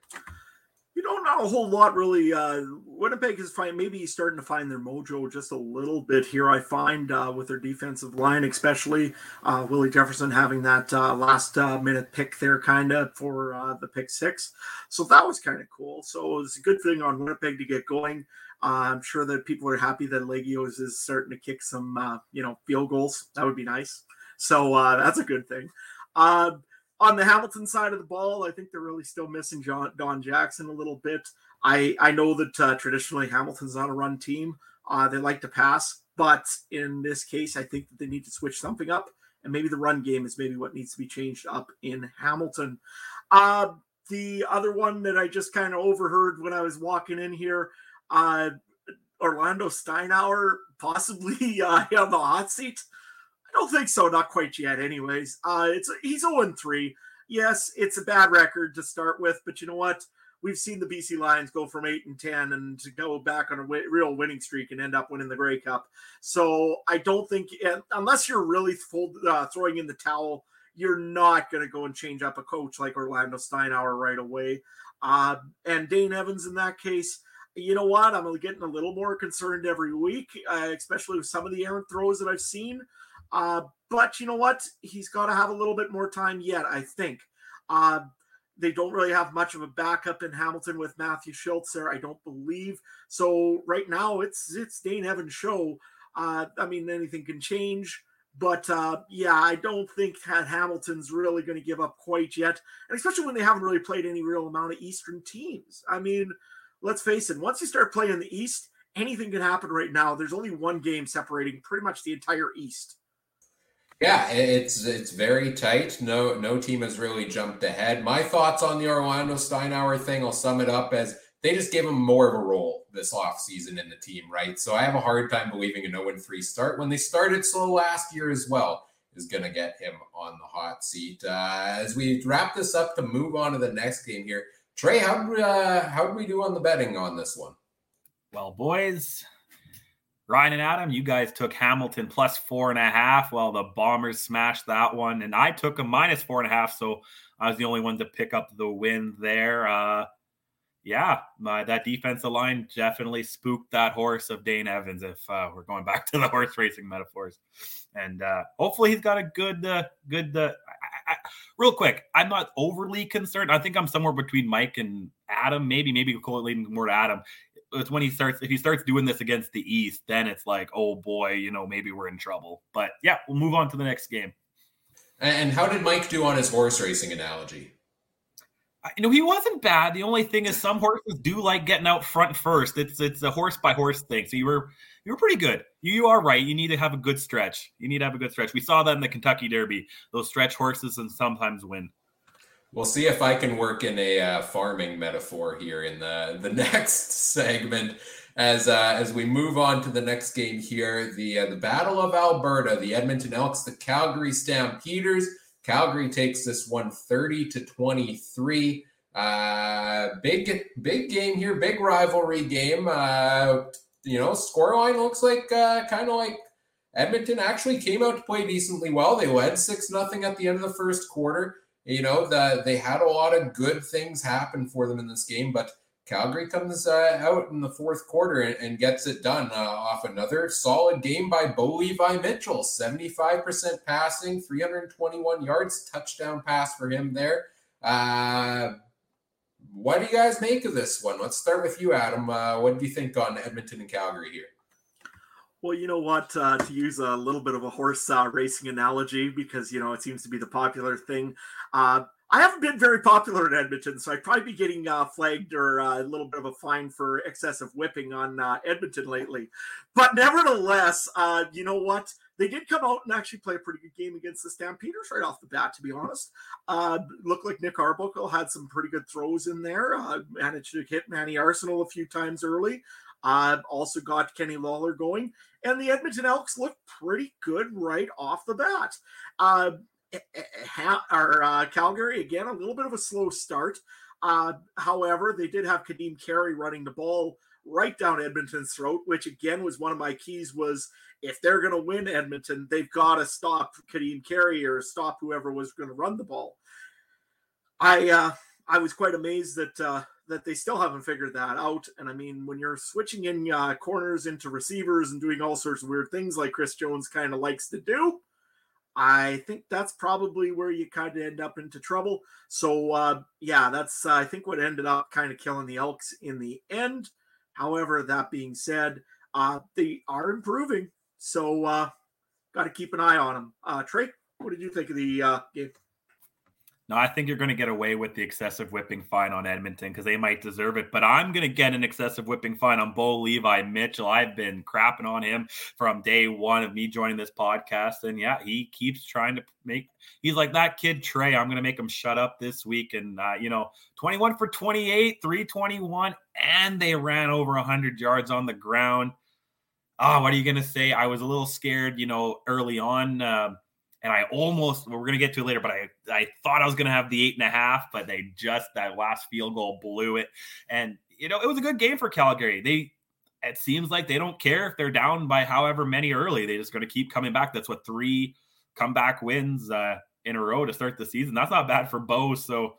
You don't know a whole lot really. Uh, Winnipeg is fine. Maybe starting to find their mojo just a little bit here. I find uh, with their defensive line, especially uh, Willie Jefferson having that uh, last uh, minute pick there, kind of for uh, the pick six. So that was kind of cool. So it's a good thing on Winnipeg to get going. I'm sure that people are happy that Liegghio's is starting to kick some, you know, field goals. That would be nice. So that's a good thing. On the Hamilton side of the ball, I think they're really still missing John, Don Jackson a little bit. I I know that uh, traditionally Hamilton's not a run team. Uh, they like to pass, but in this case, I think that they need to switch something up, and maybe the run game is maybe what needs to be changed up in Hamilton. Uh, the other one that I just kind of overheard when I was walking in here, uh, Orlando Steinauer possibly uh, on the hot seat. I don't think so. Not quite yet. Anyways, uh, it's he's 0 3. Yes, it's a bad record to start with, but you know what? We've seen the BC Lions go from eight and ten and to go back on a w- real winning streak and end up winning the Grey Cup. So I don't think, unless you're really uh, throwing in the towel, you're not going to go and change up a coach like Orlando Steinauer right away. Uh, and Dane Evans in that case, you know what? I'm getting a little more concerned every week, uh, especially with some of the errant throws that I've seen. Uh, but you know what? He's got to have a little bit more time yet, I think. Uh, they don't really have much of a backup in Hamilton with Matthew Shiltz there, I don't believe. So right now it's it's Dane Evans' show. Uh, I mean, anything can change. But uh, yeah, I don't think that Hamilton's really going to give up quite yet, and especially when they haven't really played any real amount of Eastern teams. I mean, let's face it, once you start playing the East, anything can happen right now. There's only one game separating pretty much the entire East. Yeah, it's it's very tight. No no team has really jumped ahead. My thoughts on the Orlando Steinauer thing, I'll sum it up as they just gave him more of a role this offseason in the team, right? So I have a hard time believing a 0 3 start when they started slow last year as well. is going to get him on the hot seat. Uh, as we wrap this up to move on to the next game here, Trey, how uh, how did we do on the betting on this one? Well, boys, Ryan and Adam, you guys took Hamilton plus four and a half. Well, the Bombers smashed that one, and I took a minus four and a half. So I was the only one to pick up the win there. Uh, yeah, my, that defensive line definitely spooked that horse of Dane Evans. If uh, we're going back to the horse racing metaphors, and uh, hopefully he's got a good, uh, good. Uh, I, I, real quick, I'm not overly concerned. I think I'm somewhere between Mike and Adam. Maybe, maybe call it leaning more to Adam it's when he starts if he starts doing this against the East, then it's like, oh boy, you know, maybe we're in trouble. But yeah, we'll move on to the next game. And how did Mike do on his horse racing analogy? You know, he wasn't bad. The only thing is some horses do like getting out front first. It's it's a horse by horse thing. So you were you were pretty good. You, you are right. You need to have a good stretch. You need to have a good stretch. We saw that in the Kentucky Derby. Those stretch horses and sometimes win. We'll see if I can work in a uh, farming metaphor here in the the next segment as uh, as we move on to the next game here. The uh, the Battle of Alberta, the Edmonton Elks, the Calgary Stampeders. Calgary takes this one 30 to 23. Uh, big big game here, big rivalry game. Uh, you know, scoreline looks like uh, kind of like Edmonton actually came out to play decently well. They led six nothing at the end of the first quarter you know, the, they had a lot of good things happen for them in this game, but Calgary comes uh, out in the fourth quarter and, and gets it done uh, off another solid game by Bo Levi Mitchell. 75% passing, 321 yards, touchdown pass for him there. Uh, what do you guys make of this one? Let's start with you, Adam. Uh, what do you think on Edmonton and Calgary here? Well, you know what? Uh, to use a little bit of a horse uh, racing analogy, because you know it seems to be the popular thing. Uh, I haven't been very popular in Edmonton, so I'd probably be getting uh, flagged or uh, a little bit of a fine for excessive whipping on uh, Edmonton lately. But nevertheless, you know what? They did come out and actually play a pretty good game against the Stampeders right off the bat, to be honest. looked like Nick Arbuckle had some pretty good throws in there, managed to hit Manny Arceneaux a few times early. Uh, also got Kenny Lawler going, and the Edmonton Elks looked pretty good right off the bat. Uh, ha- or uh, Calgary again, a little bit of a slow start. Uh, however, they did have Kadeem Carey running the ball right down Edmonton's throat, which again was one of my keys. Was if they're going to win Edmonton, they've got to stop Kadeem Carey or stop whoever was going to run the ball. I uh, I was quite amazed that uh, that they still haven't figured that out. And I mean, when you're switching in uh, corners into receivers and doing all sorts of weird things like Chris Jones kind of likes to do, I think that's probably where you kind of end up into trouble. So uh, yeah, that's uh, I think what ended up kind of killing the Elks in the end. However, that being said, uh, they are improving, so uh, got to keep an eye on them. Uh, Trey, what did you think of the game? No, I think you're going to get away with the excessive whipping fine on Edmonton because they might deserve it. But I'm going to get an excessive whipping fine on Bo Levi Mitchell. I've been crapping on him from day one of me joining this podcast. And yeah, he keeps trying to make, he's like that kid Trey. I'm going to make him shut up this week. And, uh, you know, 21 for 28, 321, and they ran over 100 yards on the ground. Oh, what are you going to say? I was a little scared, you know, early on. Uh, and I almost we're gonna get to it later, but I I thought I was gonna have the eight and a half, but they just that last field goal blew it. And you know, it was a good game for Calgary. They it seems like they don't care if they're down by however many early. They're just gonna keep coming back. That's what three comeback wins uh, in a row to start the season. That's not bad for Bo. So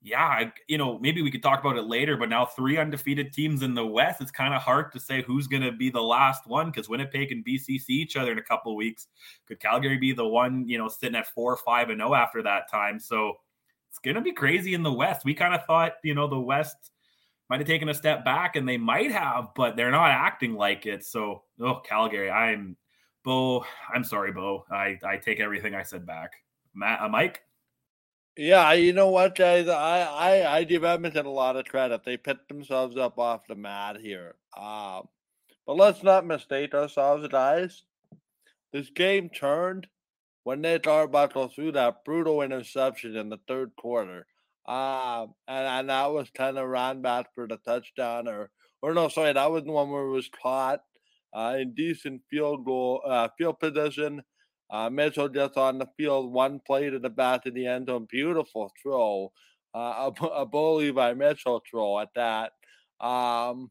yeah, you know, maybe we could talk about it later, but now three undefeated teams in the West, it's kind of hard to say who's going to be the last one because Winnipeg and BC see each other in a couple weeks. Could Calgary be the one, you know, sitting at four, five, and zero oh after that time? So it's going to be crazy in the West. We kind of thought, you know, the West might have taken a step back, and they might have, but they're not acting like it. So, oh, Calgary, I'm Bo. I'm sorry, Bo. I I take everything I said back. Matt, uh, Mike. Yeah, you know what, guys? I, I, I give Edmonton a lot of credit. They picked themselves up off the mat here. Um, but let's not mistake ourselves, guys. This game turned when about to threw that brutal interception in the third quarter. Um, and, and that was kind of ran back for the touchdown, or or no, sorry, that was the one where it was caught uh, in decent field goal uh, field position Uh, Mitchell just on the field, one play to the back of the end zone, beautiful throw, uh, a, a Bo Levi Mitchell throw at that. Um,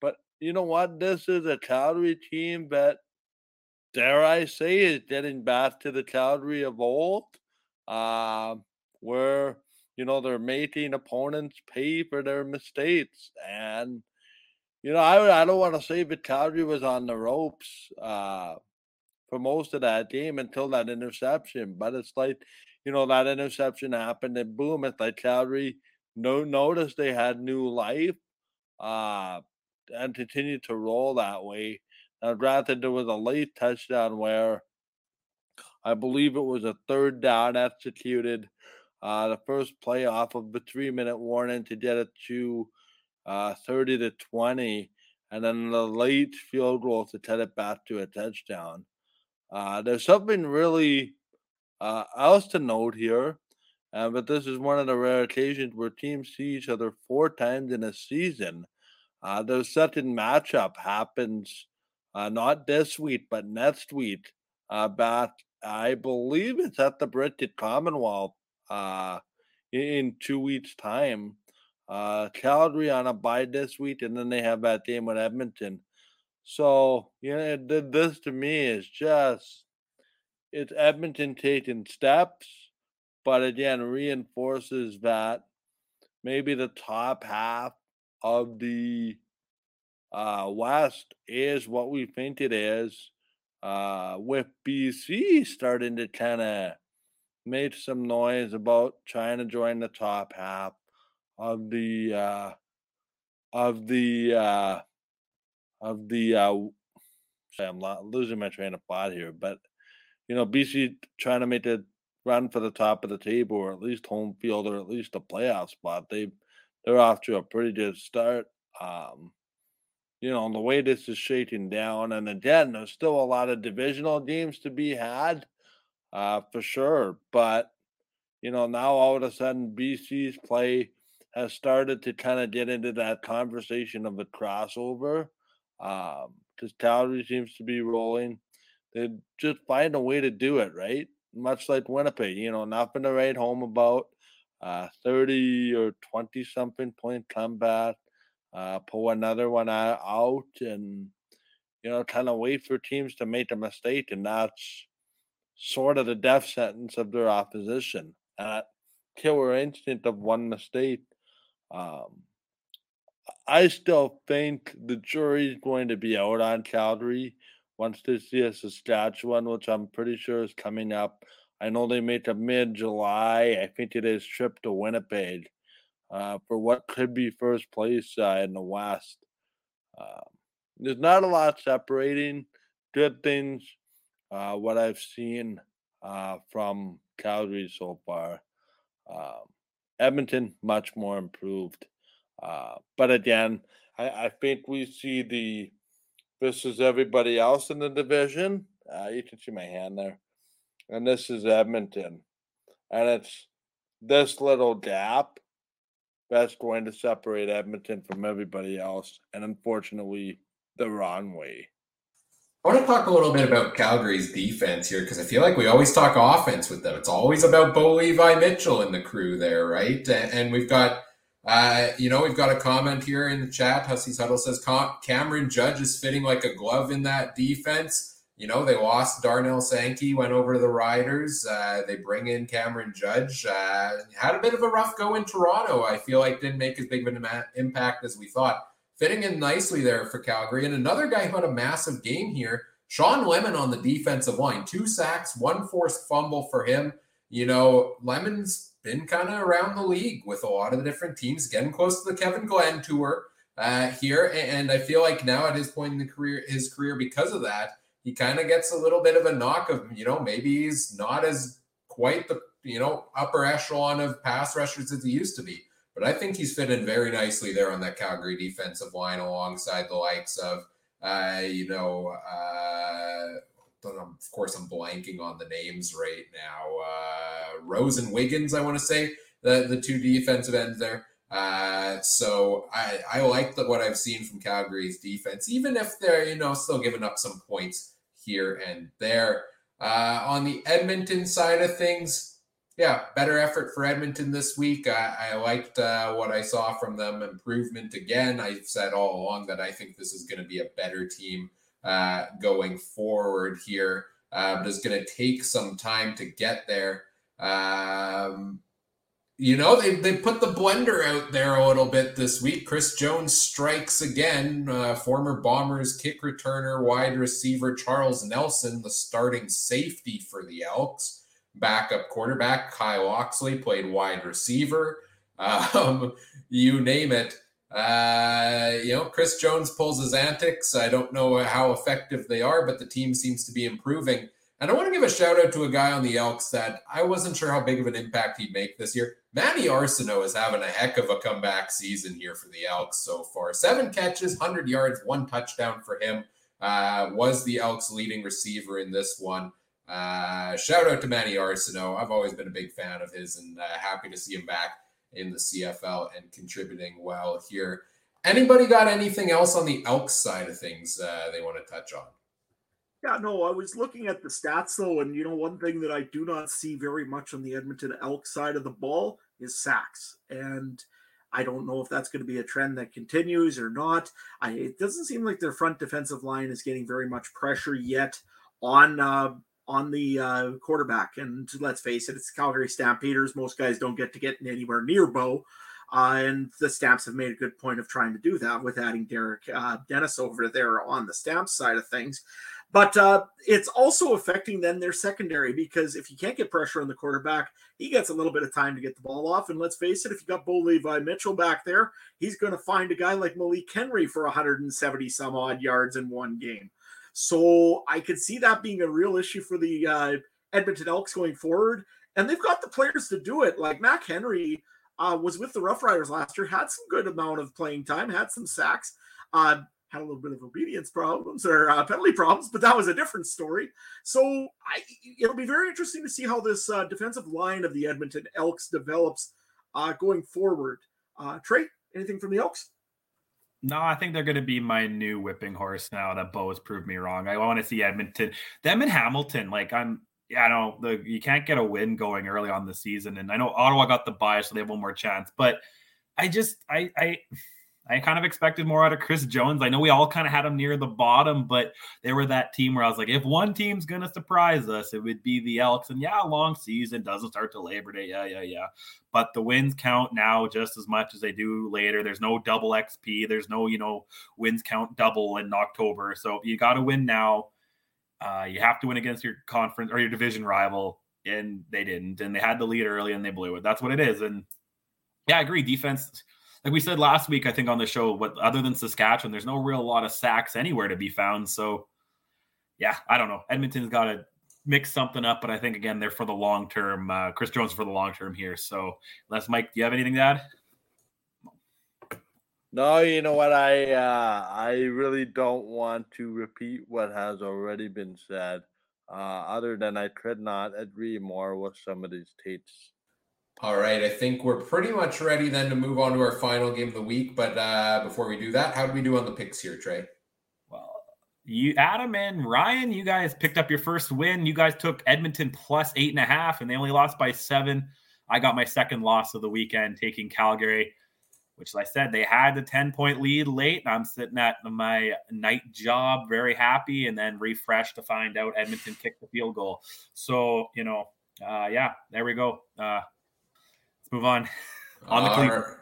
but you know what? This is a Calgary team that, dare I say, is getting back to the Calgary of old, uh, where you know they're making opponents pay for their mistakes and you know, I I don't want to say that Calgary was on the ropes uh, for most of that game until that interception, but it's like, you know, that interception happened and boom, it's like Calgary no noticed they had new life, uh, and continued to roll that way. Now, granted, there was a late touchdown where I believe it was a third down executed. Uh, the first play off of the three minute warning to get it to uh, 30 to 20, and then the late field goal to cut it back to a touchdown. Uh, there's something really uh, else to note here, uh, but this is one of the rare occasions where teams see each other four times in a season. Uh, such a matchup happens uh, not this week, but next week. Uh, back, I believe it's at the British Commonwealth uh, in two weeks' time. Uh, Calgary on a bye this week, and then they have that game with Edmonton. So, you know, did this to me is just it's Edmonton taking steps, but again, reinforces that maybe the top half of the uh, West is what we think it is. Uh, with BC starting to kind of make some noise about trying to join the top half of the uh, of the uh, of the uh, I'm losing my train of thought here, but you know, BC trying to make the run for the top of the table, or at least home field, or at least a playoff spot. They they're off to a pretty good start. Um, you know, the way this is shaking down, and again, there's still a lot of divisional games to be had, uh, for sure. But you know, now all of a sudden, BC's play has started to kind of get into that conversation of a crossover because um, Calgary seems to be rolling. They just find a way to do it, right? Much like Winnipeg, you know, nothing to write home about. Uh, 30 or 20 something point comeback, uh, pull another one out, and, you know, kind of wait for teams to make a mistake. And that's sort of the death sentence of their opposition. That killer instinct of one mistake um, I still think the jury's going to be out on Calgary once they see a Saskatchewan, which I'm pretty sure is coming up. I know they make a mid July. I think it is trip to Winnipeg uh, for what could be first place uh, in the West. Uh, there's not a lot separating. Good things, uh, what I've seen uh, from Calgary so far. Um, Edmonton much more improved. Uh, but again, I, I, think we see the this is everybody else in the division. Uh, you can see my hand there, and this is Edmonton, and it's this little gap that's going to separate Edmonton from everybody else, and unfortunately, the wrong way. I want to talk a little bit about Calgary's defense here because I feel like we always talk offense with them. It's always about Bo Levi Mitchell and the crew there, right? And we've got, uh, you know, we've got a comment here in the chat. Hussey's Huddle says Cameron Judge is fitting like a glove in that defense. You know, they lost Darnell Sankey, went over to the Riders. Uh, they bring in Cameron Judge. Uh, had a bit of a rough go in Toronto. I feel like didn't make as big of an impact as we thought fitting in nicely there for Calgary. And another guy who had a massive game here, Shawn Lemon on the defensive line, two sacks, one forced fumble for him. You know, Lemon's been kind of around the league with a lot of the different teams, getting close to the Kevin Glenn tour uh, here. And I feel like now at his point in the career, his career, because of that, he kind of gets a little bit of a knock of, you know, maybe he's not as quite the, you know, upper echelon of pass rushers as he used to be. But I think he's fit in very nicely there on that Calgary defensive line alongside the likes of, uh, you know, uh, of course, I'm blanking on the names right now. Uh, Rose and Wiggins, I want to say, the, the two defensive ends there. Uh, so I, I like the, what I've seen from Calgary's defense, even if they're, you know, still giving up some points here and there. Uh, on the Edmonton side of things, yeah, better effort for Edmonton this week. I, I liked uh, what I saw from them. Improvement again. I've said all along that I think this is going to be a better team uh, going forward here, uh, but it's going to take some time to get there. Um, you know, they, they put the blender out there a little bit this week. Chris Jones strikes again. Uh, former Bombers kick returner, wide receiver Charles Nelson, the starting safety for the Elks. Backup quarterback Kai Locksley played wide receiver. Um, you name it. Uh, you know, Chris Jones pulls his antics. I don't know how effective they are, but the team seems to be improving. And I want to give a shout out to a guy on the Elks that I wasn't sure how big of an impact he'd make this year. Manny Arceneaux is having a heck of a comeback season here for the Elks so far. Seven catches, 100 yards, one touchdown for him. Uh, was the Elks leading receiver in this one. Uh, shout out to Manny Arceneaux. I've always been a big fan of his and uh, happy to see him back in the CFL and contributing well here. Anybody got anything else on the Elks side of things uh, they want to touch on? Yeah, no, I was looking at the stats though, and you know, one thing that I do not see very much on the Edmonton Elk side of the ball is sacks. And I don't know if that's going to be a trend that continues or not. I, it doesn't seem like their front defensive line is getting very much pressure yet on uh, on the uh, quarterback. And let's face it, it's Calgary Stampeders. Most guys don't get to get anywhere near Bo. Uh, and the Stamps have made a good point of trying to do that with adding Derek uh, Dennis over there on the Stamps side of things. But uh, it's also affecting then their secondary because if you can't get pressure on the quarterback, he gets a little bit of time to get the ball off. And let's face it, if you got Bo Levi Mitchell back there, he's going to find a guy like Malik Henry for 170 some odd yards in one game. So I could see that being a real issue for the uh, Edmonton Elks going forward. And they've got the players to do it. Like Mac Henry uh, was with the Roughriders last year, had some good amount of playing time, had some sacks. Uh, had a little bit of obedience problems or uh, penalty problems, but that was a different story. So I, it'll be very interesting to see how this uh, defensive line of the Edmonton Elks develops uh, going forward. Trey, anything from the Elks? No, I think they're going to be my new whipping horse now that Bo has proved me wrong. I want to see Edmonton, them and Hamilton. Like I'm, I know the you can't get a win going early on the season, and I know Ottawa got the bye, so they have one more chance. But I just, I, I I kind of expected more out of Chris Jones. I know we all kind of had him near the bottom, but they were that team where I was like, if one team's going to surprise us, it would be the Elks. And yeah, long season doesn't start till Labor Day. Yeah, yeah, yeah. But the wins count now just as much as they do later. There's no double XP. There's no, you know, wins count double in October. So you got to win now. Uh, you have to win against your conference or your division rival. And they didn't. And they had the lead early and they blew it. That's what it is. And yeah, I agree. Defense like we said last week, I think on the show, what other than Saskatchewan, there's no real lot of sacks anywhere to be found. So, yeah, I don't know. Edmonton's got to mix something up, but I think again they're for the long term. Uh, Chris Jones for the long term here. So, Les Mike, do you have anything to add? No, you know what? I uh, I really don't want to repeat what has already been said. Uh, other than I could not agree more with some of these takes all right, I think we're pretty much ready then to move on to our final game of the week. But uh, before we do that, how do we do on the picks here, Trey? Well, you, Adam and Ryan, you guys picked up your first win. You guys took Edmonton plus eight and a half, and they only lost by seven. I got my second loss of the weekend, taking Calgary, which, like I said, they had the 10 point lead late. And I'm sitting at my night job, very happy, and then refreshed to find out Edmonton kicked the field goal. So, you know, uh, yeah, there we go. Uh, move on. On the Cleveland.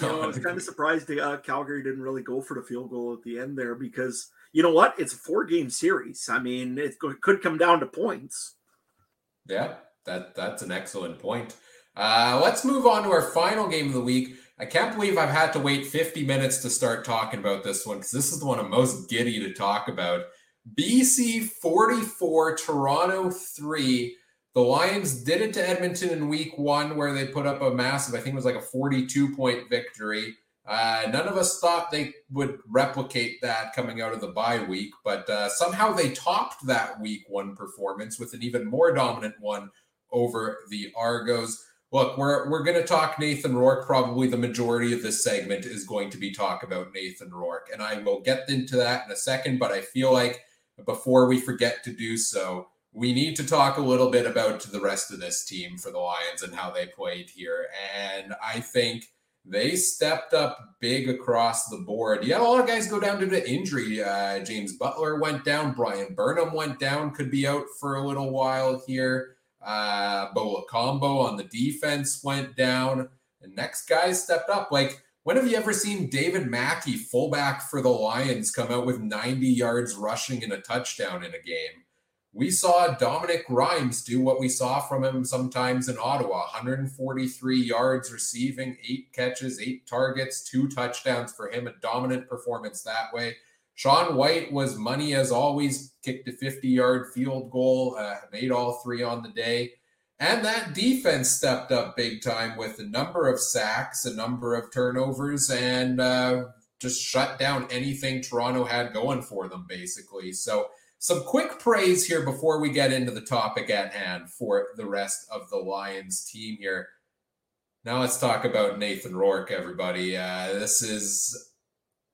You know, I was kind of surprised the, uh, Calgary didn't really go for the field goal at the end there because you know what? It's a four game series. I mean, it could come down to points. Yeah, that that's an excellent point. Uh, let's move on to our final game of the week. I can't believe I've had to wait 50 minutes to start talking about this one because this is the one I'm most giddy to talk about. BC 44, Toronto 3. The Lions did it to Edmonton in week one, where they put up a massive, I think it was like a 42 point victory. Uh, none of us thought they would replicate that coming out of the bye week, but uh, somehow they topped that week one performance with an even more dominant one over the Argos. Look, we're, we're going to talk Nathan Rourke. Probably the majority of this segment is going to be talk about Nathan Rourke, and I will get into that in a second. But I feel like before we forget to do so, we need to talk a little bit about the rest of this team for the Lions and how they played here. And I think they stepped up big across the board. Yeah, a lot of guys go down due to injury. Uh, James Butler went down. Bryan Burnham went down. Could be out for a little while here. Uh, Bo Lokombo on the defense went down. The next guy stepped up. Like, when have you ever seen David Mackie, fullback for the Lions, come out with 90 yards rushing and a touchdown in a game? We saw Dominique Rhymes do what we saw from him sometimes in Ottawa 143 yards receiving, eight catches, eight targets, two touchdowns for him, a dominant performance that way. Sean Whyte was money as always, kicked a 50 yard field goal, uh, made all three on the day. And that defense stepped up big time with a number of sacks, a number of turnovers, and uh, just shut down anything Toronto had going for them, basically. So, some quick praise here before we get into the topic at hand for the rest of the Lions team here. Now let's talk about Nathan Rourke, everybody. Uh, this is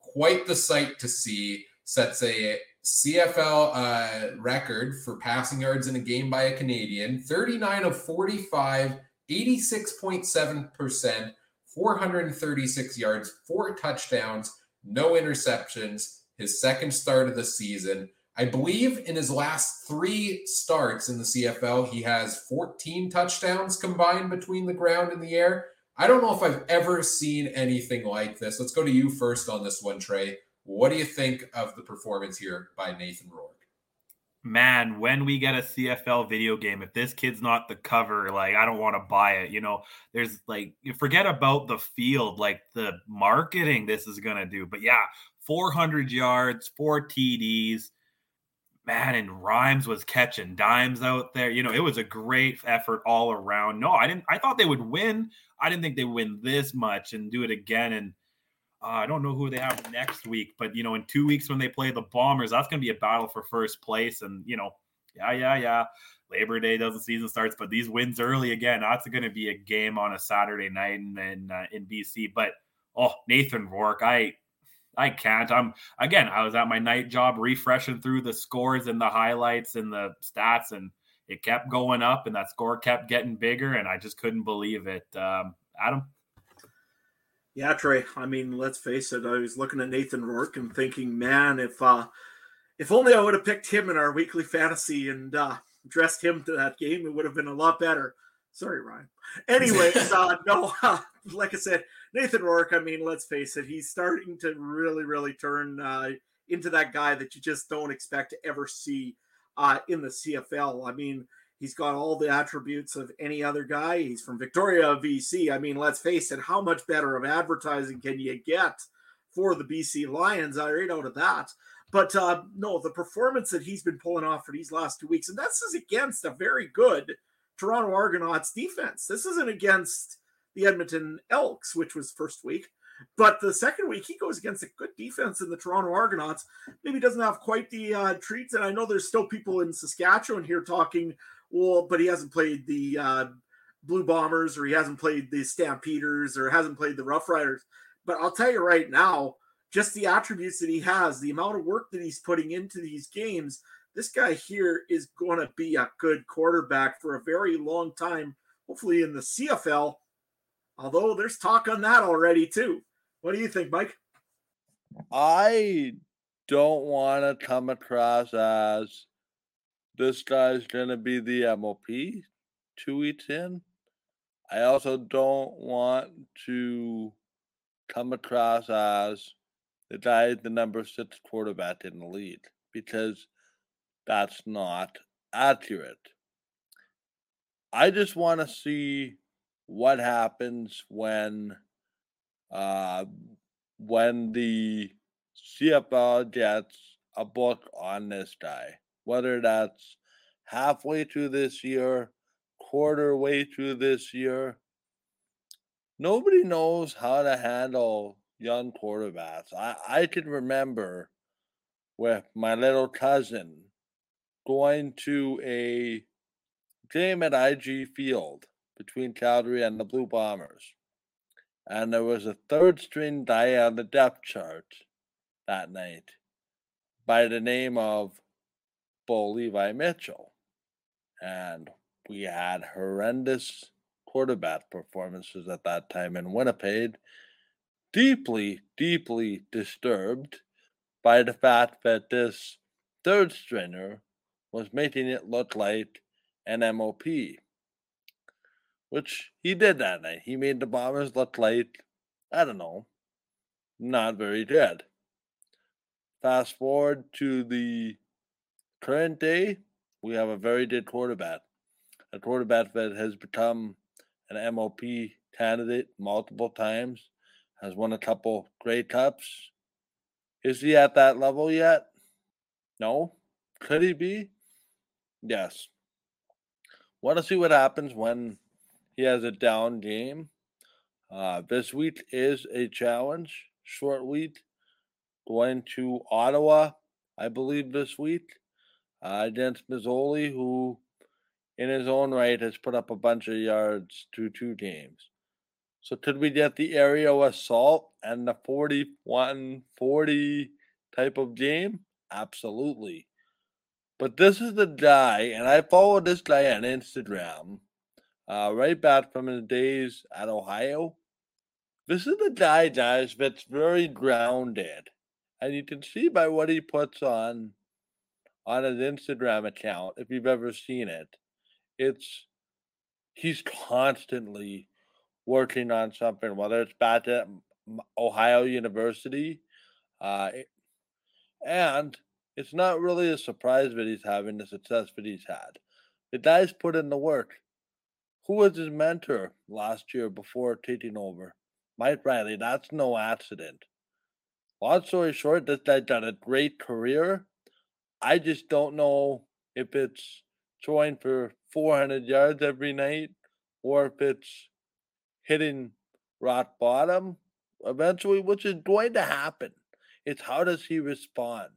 quite the sight to see. Sets a CFL uh, record for passing yards in a game by a Canadian 39 of 45, 86.7%, 436 yards, four touchdowns, no interceptions. His second start of the season. I believe in his last three starts in the CFL, he has 14 touchdowns combined between the ground and the air. I don't know if I've ever seen anything like this. Let's go to you first on this one, Trey. What do you think of the performance here by Nathan Rourke? Man, when we get a CFL video game, if this kid's not the cover, like I don't want to buy it. You know, there's like you forget about the field, like the marketing this is gonna do. But yeah, 400 yards, four TDs man, and Rhymes was catching dimes out there. You know, it was a great effort all around. No, I didn't. I thought they would win. I didn't think they win this much and do it again. And uh, I don't know who they have next week, but you know, in two weeks when they play the Bombers, that's going to be a battle for first place. And you know, yeah, yeah, yeah. Labor Day does the season starts, but these wins early again. That's going to be a game on a Saturday night in in, uh, in BC. But oh, Nathan Rourke, I I can't. I'm again, I was at my night job refreshing through the scores and the highlights and the stats, and it kept going up, and that score kept getting bigger, and I just couldn't believe it. Um, Adam. Yeah, Trey. I mean, let's face it. I was looking at Nathan Rourke and thinking, man, if uh, if only I would have picked him in our weekly fantasy and uh, dressed him to that game, it would have been a lot better. Sorry, Ryan. Anyways, uh, no, uh, like I said, Nathan Rourke. I mean, let's face it, he's starting to really, really turn uh, into that guy that you just don't expect to ever see uh, in the CFL. I mean, he's got all the attributes of any other guy. He's from Victoria, BC. I mean, let's face it, how much better of advertising can you get for the BC Lions? I read out of that. But uh, no, the performance that he's been pulling off for these last two weeks, and this is against a very good Toronto Argonauts defense. This isn't against the Edmonton Elks, which was first week. But the second week, he goes against a good defense in the Toronto Argonauts. Maybe doesn't have quite the uh, treats. And I know there's still people in Saskatchewan here talking, well, but he hasn't played the uh, Blue Bombers or he hasn't played the Stampeders or hasn't played the Roughriders. But I'll tell you right now, just the attributes that he has, the amount of work that he's putting into these games, this guy here is going to be a good quarterback for a very long time, hopefully in the CFL. Although there's talk on that already, too. What do you think, Mike? I don't want to come across as this guy's going to be the MOP two weeks in. I also don't want to come across as the guy the number six quarterback in the league because that's not accurate. I just want to see what happens when uh, when the CFL gets a book on this guy, whether that's halfway through this year, quarter way through this year. Nobody knows how to handle young quarterbacks. I, I can remember with my little cousin going to a game at IG Field between Calgary and the Blue Bombers. And there was a third string guy on the depth chart that night by the name of Bo Levi Mitchell. and we had horrendous quarterback performances at that time in Winnipeg. Deeply, deeply disturbed by the fact that this third stringer was making it look like an MOP, which he did that night. He made the Bombers look like, I don't know, not very good. Fast forward to the current day, we have a very good quarterback. A quarterback that has become an MOP candidate multiple times, has won a couple Grey Cups. Is he at that level yet? No. Could he be? Yes. Want to see what happens when he has a down game. Uh, this week is a challenge, short week. Going to Ottawa, I believe, this week uh, against Masoli, who in his own right has put up a bunch of yards to two games. So could we get the aerial assault and the 41 40 type of game? Absolutely. But this is the guy, and I follow this guy on Instagram, uh, right back from his days at Ohio. This is the guy, guys, that's very grounded. And you can see by what he puts on on his Instagram account, if you've ever seen it, it's he's constantly working on something, whether it's back at Ohio University, uh, and it's not really a surprise that he's having the success that he's had. The guy's put in the work. Who was his mentor last year before taking over? Mike Reilly. That's no accident. Long story short, this guy's got a great career. I just don't know if it's throwing for 400 yards every night or if it's hitting rock bottom eventually, which is going to happen. It's how does he respond?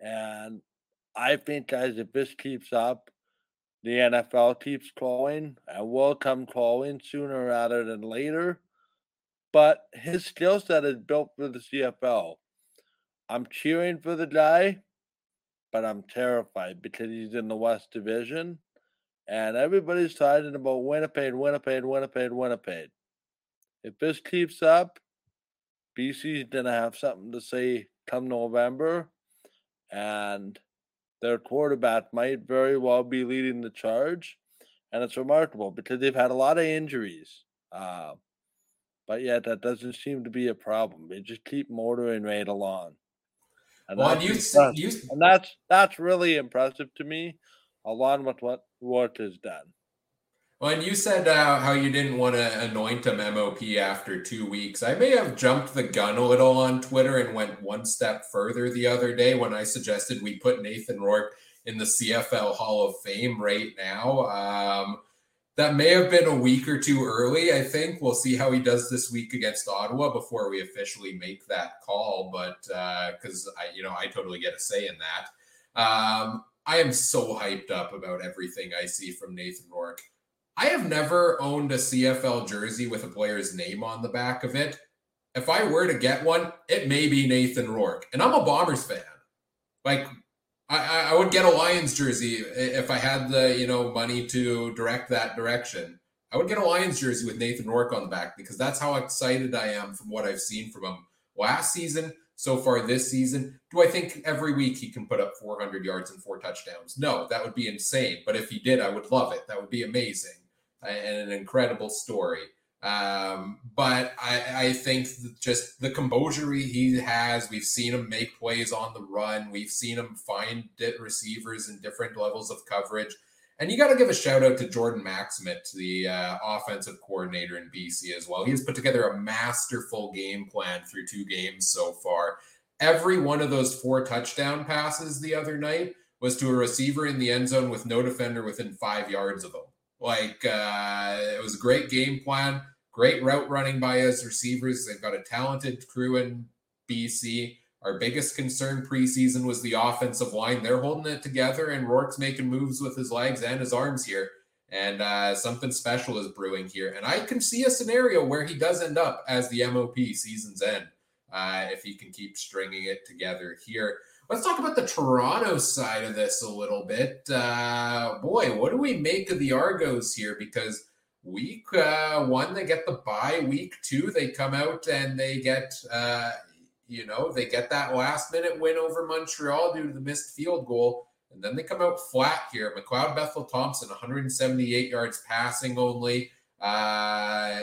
And I think, guys, if this keeps up, the NFL keeps calling and will come calling sooner rather than later. But his skill set is built for the CFL. I'm cheering for the guy, but I'm terrified because he's in the West Division. And everybody's talking about Winnipeg, Winnipeg, Winnipeg, Winnipeg. If this keeps up, BC's going to have something to say come November and their quarterback might very well be leading the charge. And it's remarkable because they've had a lot of injuries. Uh, but yet that doesn't seem to be a problem. They just keep motoring right along. And, well, that's, you, you, and that's that's really impressive to me, along with what what is done. Well, and you said uh, how you didn't want to anoint him MOP after two weeks. I may have jumped the gun a little on Twitter and went one step further the other day when I suggested we put Nathan Rourke in the CFL Hall of Fame right now. Um, that may have been a week or two early. I think we'll see how he does this week against Ottawa before we officially make that call. But because uh, I, you know, I totally get a say in that. Um, I am so hyped up about everything I see from Nathan Rourke. I have never owned a CFL jersey with a player's name on the back of it. If I were to get one, it may be Nathan Rourke. And I'm a Bombers fan. Like, I, I would get a Lions jersey if I had the, you know, money to direct that direction. I would get a Lions jersey with Nathan Rourke on the back because that's how excited I am from what I've seen from him last season, so far this season. Do I think every week he can put up 400 yards and four touchdowns? No, that would be insane. But if he did, I would love it. That would be amazing and an incredible story. Um, but I, I think just the composure he has, we've seen him make plays on the run. We've seen him find receivers in different levels of coverage. And you got to give a shout out to Jordan Maksymic, the uh, offensive coordinator in BC as well. He has put together a masterful game plan through two games so far. Every one of those four touchdown passes the other night was to a receiver in the end zone with no defender within five yards of him. Like uh, it was a great game plan, great route running by his receivers. They've got a talented crew in BC. Our biggest concern preseason was the offensive line. They're holding it together, and Rourke's making moves with his legs and his arms here. And uh, something special is brewing here. And I can see a scenario where he does end up as the MOP season's end uh, if he can keep stringing it together here. Let's talk about the Toronto side of this a little bit. Uh, boy, what do we make of the Argos here? Because week uh, one, they get the bye. Week two, they come out and they get, uh, you know, they get that last minute win over Montreal due to the missed field goal. And then they come out flat here. McLeod Bethel Thompson, 178 yards passing only. Uh,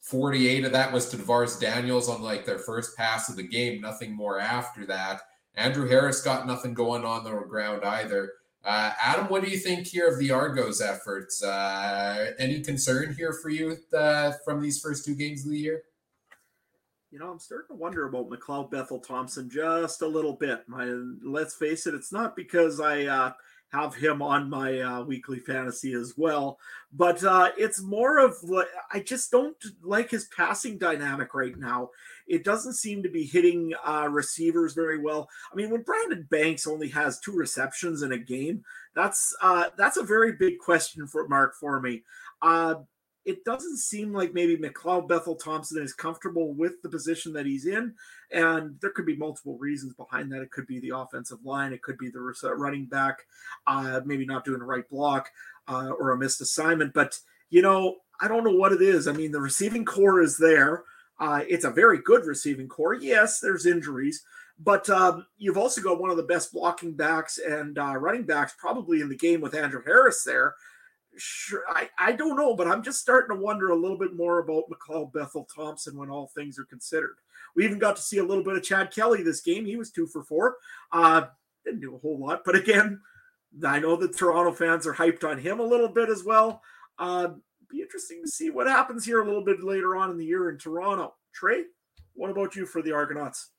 48 of that was to DeVaris Daniels on like their first pass of the game, nothing more after that. Andrew Harris got nothing going on the ground either. Uh, Adam, what do you think here of the Argos efforts? Uh, any concern here for you uh, from these first two games of the year? You know, I'm starting to wonder about McLeod Bethel Thompson just a little bit. My, let's face it, it's not because I uh, have him on my uh, weekly fantasy as well, but uh, it's more of I just don't like his passing dynamic right now. It doesn't seem to be hitting uh, receivers very well. I mean, when Brandon Banks only has two receptions in a game, that's uh, that's a very big question for Mark for me. Uh, it doesn't seem like maybe McLeod Bethel Thompson is comfortable with the position that he's in. And there could be multiple reasons behind that. It could be the offensive line, it could be the running back, uh, maybe not doing the right block uh, or a missed assignment. But, you know, I don't know what it is. I mean, the receiving core is there. Uh, it's a very good receiving core. Yes, there's injuries, but um, you've also got one of the best blocking backs and uh, running backs probably in the game with Andrew Harris there sure I, I don't know, but I'm just starting to wonder a little bit more about McLeod Bethel Thompson when all things are considered. We even got to see a little bit of Chad Kelly this game. He was two for four. Uh, didn't do a whole lot, but again, I know the Toronto fans are hyped on him a little bit as well. Uh, be interesting to see what happens here a little bit later on in the year in Toronto. Trey, what about you for the Argonauts?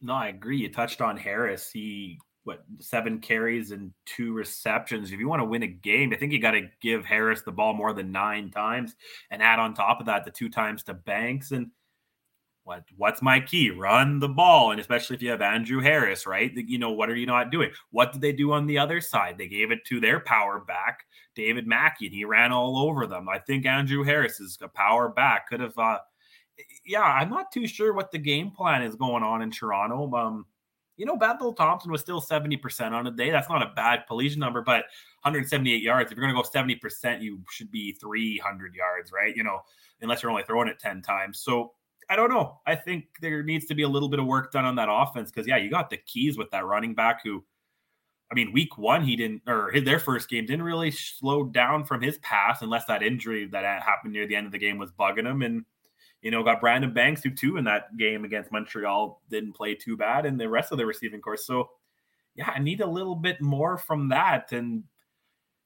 No, I agree. You touched on Harris. He what seven carries and two receptions. If you want to win a game, I think you got to give Harris the ball more than nine times and add on top of that the two times to Banks. And what what's my key? Run the ball, and especially if you have Andrew Harris, right? You know what are you not doing? What did they do on the other side? They gave it to their power back, David Mackie, and he ran all over them. I think Andrew Harris is a power back. Could have. Uh, yeah, I'm not too sure what the game plan is going on in Toronto. Um, you know, Bethel Thompson was still 70% on a day. That's not a bad collision number, but 178 yards. If you're going to go 70%, you should be 300 yards, right? You know, unless you're only throwing it 10 times. So I don't know. I think there needs to be a little bit of work done on that offense because, yeah, you got the keys with that running back who, I mean, week one, he didn't, or his, their first game didn't really slow down from his pass unless that injury that happened near the end of the game was bugging him. And you know, got Brandon Banks, who too in that game against Montreal didn't play too bad, and the rest of the receiving course. So, yeah, I need a little bit more from that. And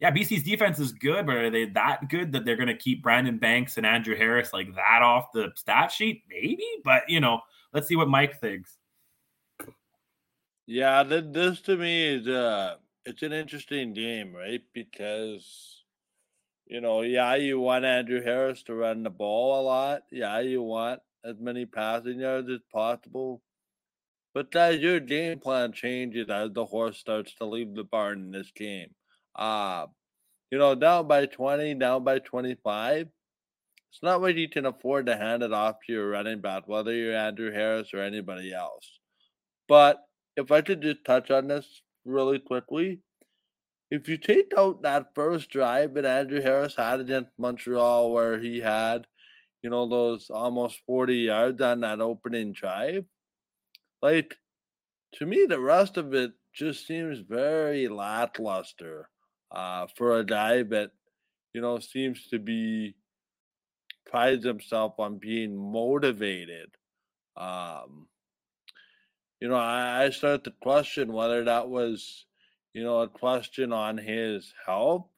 yeah, BC's defense is good, but are they that good that they're going to keep Brandon Banks and Andrew Harris like that off the stat sheet? Maybe, but you know, let's see what Mike thinks. Yeah, this to me is uh, it's an interesting game, right? Because you know, yeah, you want Andrew Harris to run the ball a lot. Yeah, you want as many passing yards as possible. But as your game plan changes as the horse starts to leave the barn in this game, uh, you know, down by 20, down by 25, it's not what you can afford to hand it off to your running back, whether you're Andrew Harris or anybody else. But if I could just touch on this really quickly, if you take out that first drive that Andrew Harris had against Montreal, where he had, you know, those almost 40 yards on that opening drive, like to me, the rest of it just seems very lackluster uh, for a guy that, you know, seems to be prides himself on being motivated. Um, you know, I, I start to question whether that was you know, a question on his help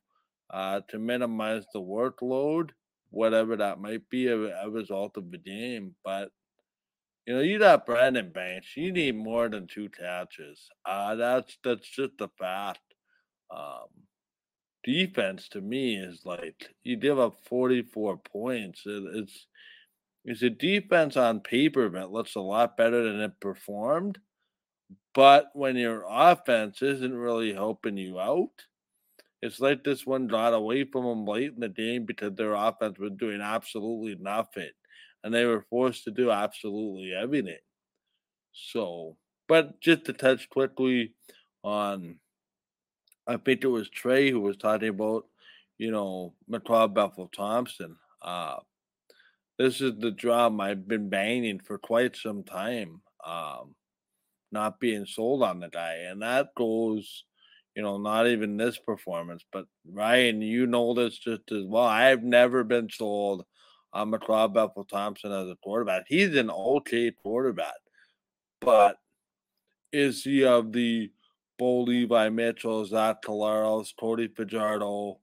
uh, to minimize the workload, whatever that might be a, a result of the game. But you know, you got Brandon Banks. You need more than two catches. Uh, that's that's just a fact. Um, defense to me is like you give up 44 points. It, it's it's a defense on paper that looks a lot better than it performed. But when your offense isn't really helping you out, it's like this one got away from them late in the game because their offense was doing absolutely nothing. And they were forced to do absolutely everything. So but just to touch quickly on, I think it was Trey who was talking about, you know, McLeod Bethel Thompson. Uh, this is the drum I've been banging for quite some time. Um, not being sold on the guy, and that goes, you know, not even this performance, but Ryan, you know this just as well. I've never been sold on McLeod Bethel Thompson as a quarterback. He's an okay quarterback, but is he of the Bo Levi Mitchell, Zach Collaros, Cody Fajardo,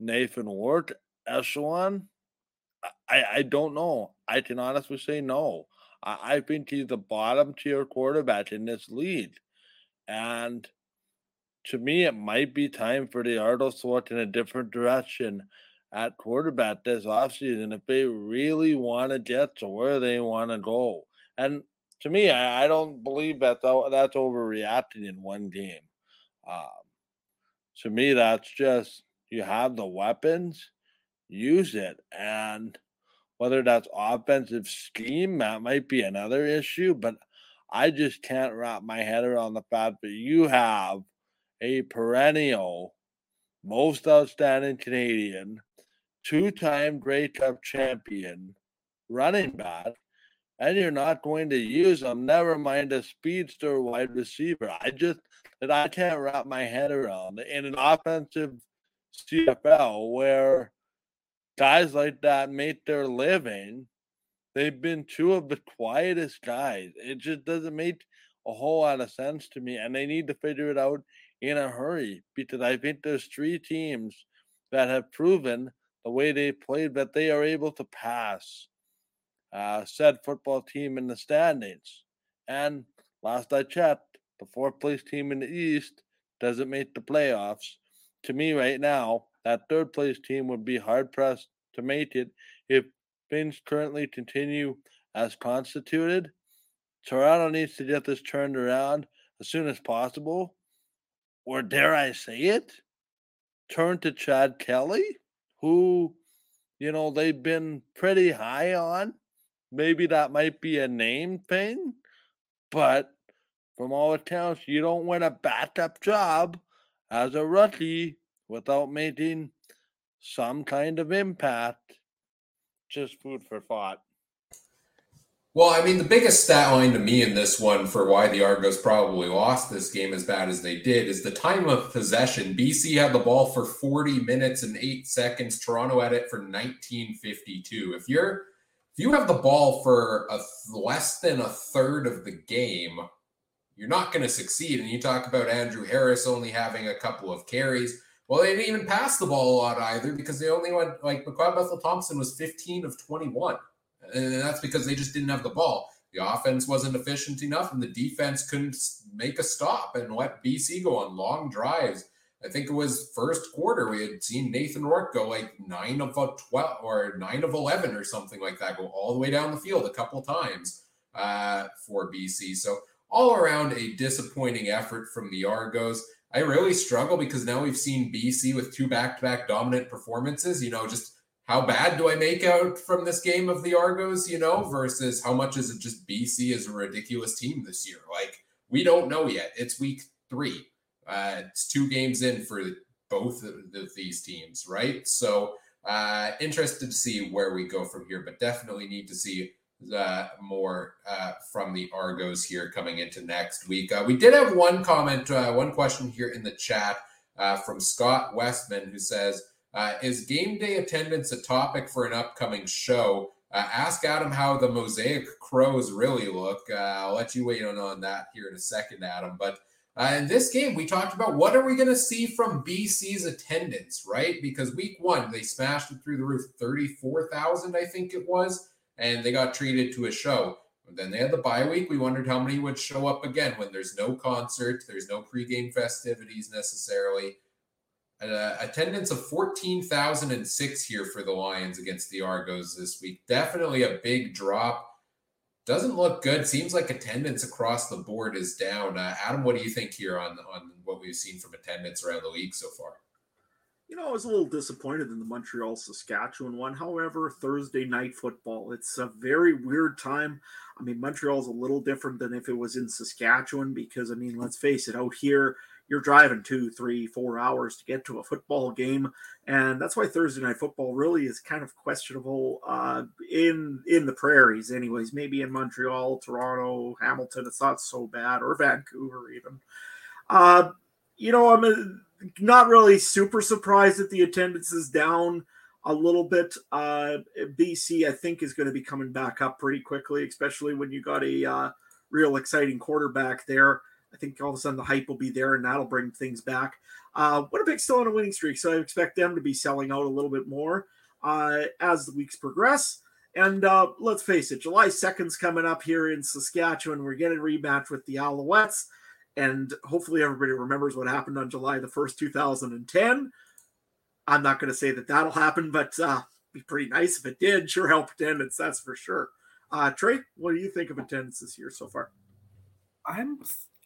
Nathan Ward echelon? I, I don't know. I can honestly say no. I, I think he's the bottom tier quarterback in this league. And to me, it might be time for the Argos to look in a different direction at quarterback this offseason if they really want to get to where they want to go. And to me, I, I don't believe that that's overreacting in one game. Um, to me, that's just you have the weapons, use it. And whether that's offensive scheme, that might be another issue, but I just can't wrap my head around the fact that you have a perennial, most outstanding Canadian, two time Grey Cup champion running back, and you're not going to use them, never mind a speedster wide receiver. I just that I can't wrap my head around in an offensive CFL where guys like that make their living, they've been two of the quietest guys. It just doesn't make a whole lot of sense to me. And they need to figure it out in a hurry because I think there's three teams that have proven the way they played that they are able to pass uh, said football team in the standings. And last I checked, the fourth place team in the East doesn't make the playoffs. To me, right now, that third place team would be hard pressed to make it if things currently continue as constituted. Toronto needs to get this turned around as soon as possible. Or dare I say it? Turn to Chad Kelly, who, you know, they've been pretty high on. Maybe that might be a name thing, but from all accounts, you don't win a backup job as a rookie without making some kind of impact. Just food for thought. Well, I mean, the biggest stat line to me in this one for why the Argos probably lost this game as bad as they did is the time of possession. BC had the ball for 40 minutes and eight seconds. Toronto had it for 1952. If you're if you have the ball for a less than a third of the game, you're not going to succeed. And you talk about Andrew Harris only having a couple of carries. Well, they didn't even pass the ball a lot either because they only went like McLeod Bethel Thompson was 15 of 21. And that's because they just didn't have the ball. The offense wasn't efficient enough, and the defense couldn't make a stop and let BC go on long drives. I think it was first quarter we had seen Nathan Rourke go like nine of a twelve or nine of eleven or something like that, go all the way down the field a couple times uh, for BC. So all around a disappointing effort from the Argos. I really struggle because now we've seen BC with two back-to-back dominant performances. You know, just how bad do I make out from this game of the Argos? You know, versus how much is it just BC is a ridiculous team this year? Like we don't know yet. It's week three. Uh, it's two games in for both of these teams, right? So uh, interested to see where we go from here, but definitely need to see more uh, from the Argos here coming into next week. Uh, we did have one comment, uh, one question here in the chat uh, from Scott Westman who says, uh, Is game day attendance a topic for an upcoming show? ask Adam how the Mosaic Crows really look. I'll let you wait on, on that here in a second, Adam. But in this game, we talked about what are we going to see from BC's attendance, right? Because week one, they smashed it through the roof 34,000, I think it was and they got treated to a show. Then they had the bye week. We wondered how many would show up again when there's no concert, there's no pregame festivities necessarily. Uh, attendance of 14,006 here for the Lions against the Argos this week. Definitely a big drop. Doesn't look good. Seems like attendance across the board is down. Uh, Adam, what do you think here on, on what we've seen from attendance around the league so far? You know, I was a little disappointed in the Montreal Saskatchewan one. However, Thursday night football, it's a very weird time. I mean, Montreal's a little different than if it was in Saskatchewan because, I mean, let's face it, out here, you're driving two, three, four hours to get to a football game, and that's why Thursday night football really is kind of questionable uh, in in the prairies, anyways. Maybe in Montreal, Toronto, Hamilton, it's not so bad, or Vancouver even. Uh, you know, I'm a, not really super surprised that the attendance is down a little bit. Uh, BC, I think, is going to be coming back up pretty quickly, especially when you got a uh, real exciting quarterback there. I think all of a sudden the hype will be there, and that'll bring things back. Uh, Winnipeg's still on a winning streak, so I expect them to be selling out a little bit more uh, as the weeks progress. And uh, let's face it, July 2nd's coming up here in Saskatchewan. We're getting a rematch with the Alouettes. And hopefully everybody remembers what happened on July the 1st, 2010. I'm not going to say that that'll happen, but uh, be pretty nice if it did. Sure help attendance, that's for sure. Uh, Trey, what do you think of attendance this year so far? I'm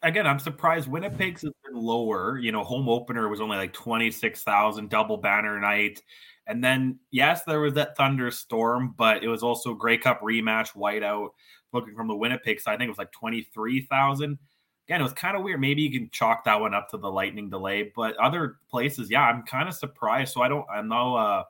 again, I'm surprised Winnipeg's has been lower. You know, home opener was only like 26,000, double banner night. And then, yes, there was that thunderstorm, but it was also Grey Cup rematch, whiteout. Looking from the Winnipeg side, I think it was like 23,000. Again, it was kind of weird. Maybe you can chalk that one up to the lightning delay, but other places, yeah, I'm kind of surprised. So I don't, I'm no, uh,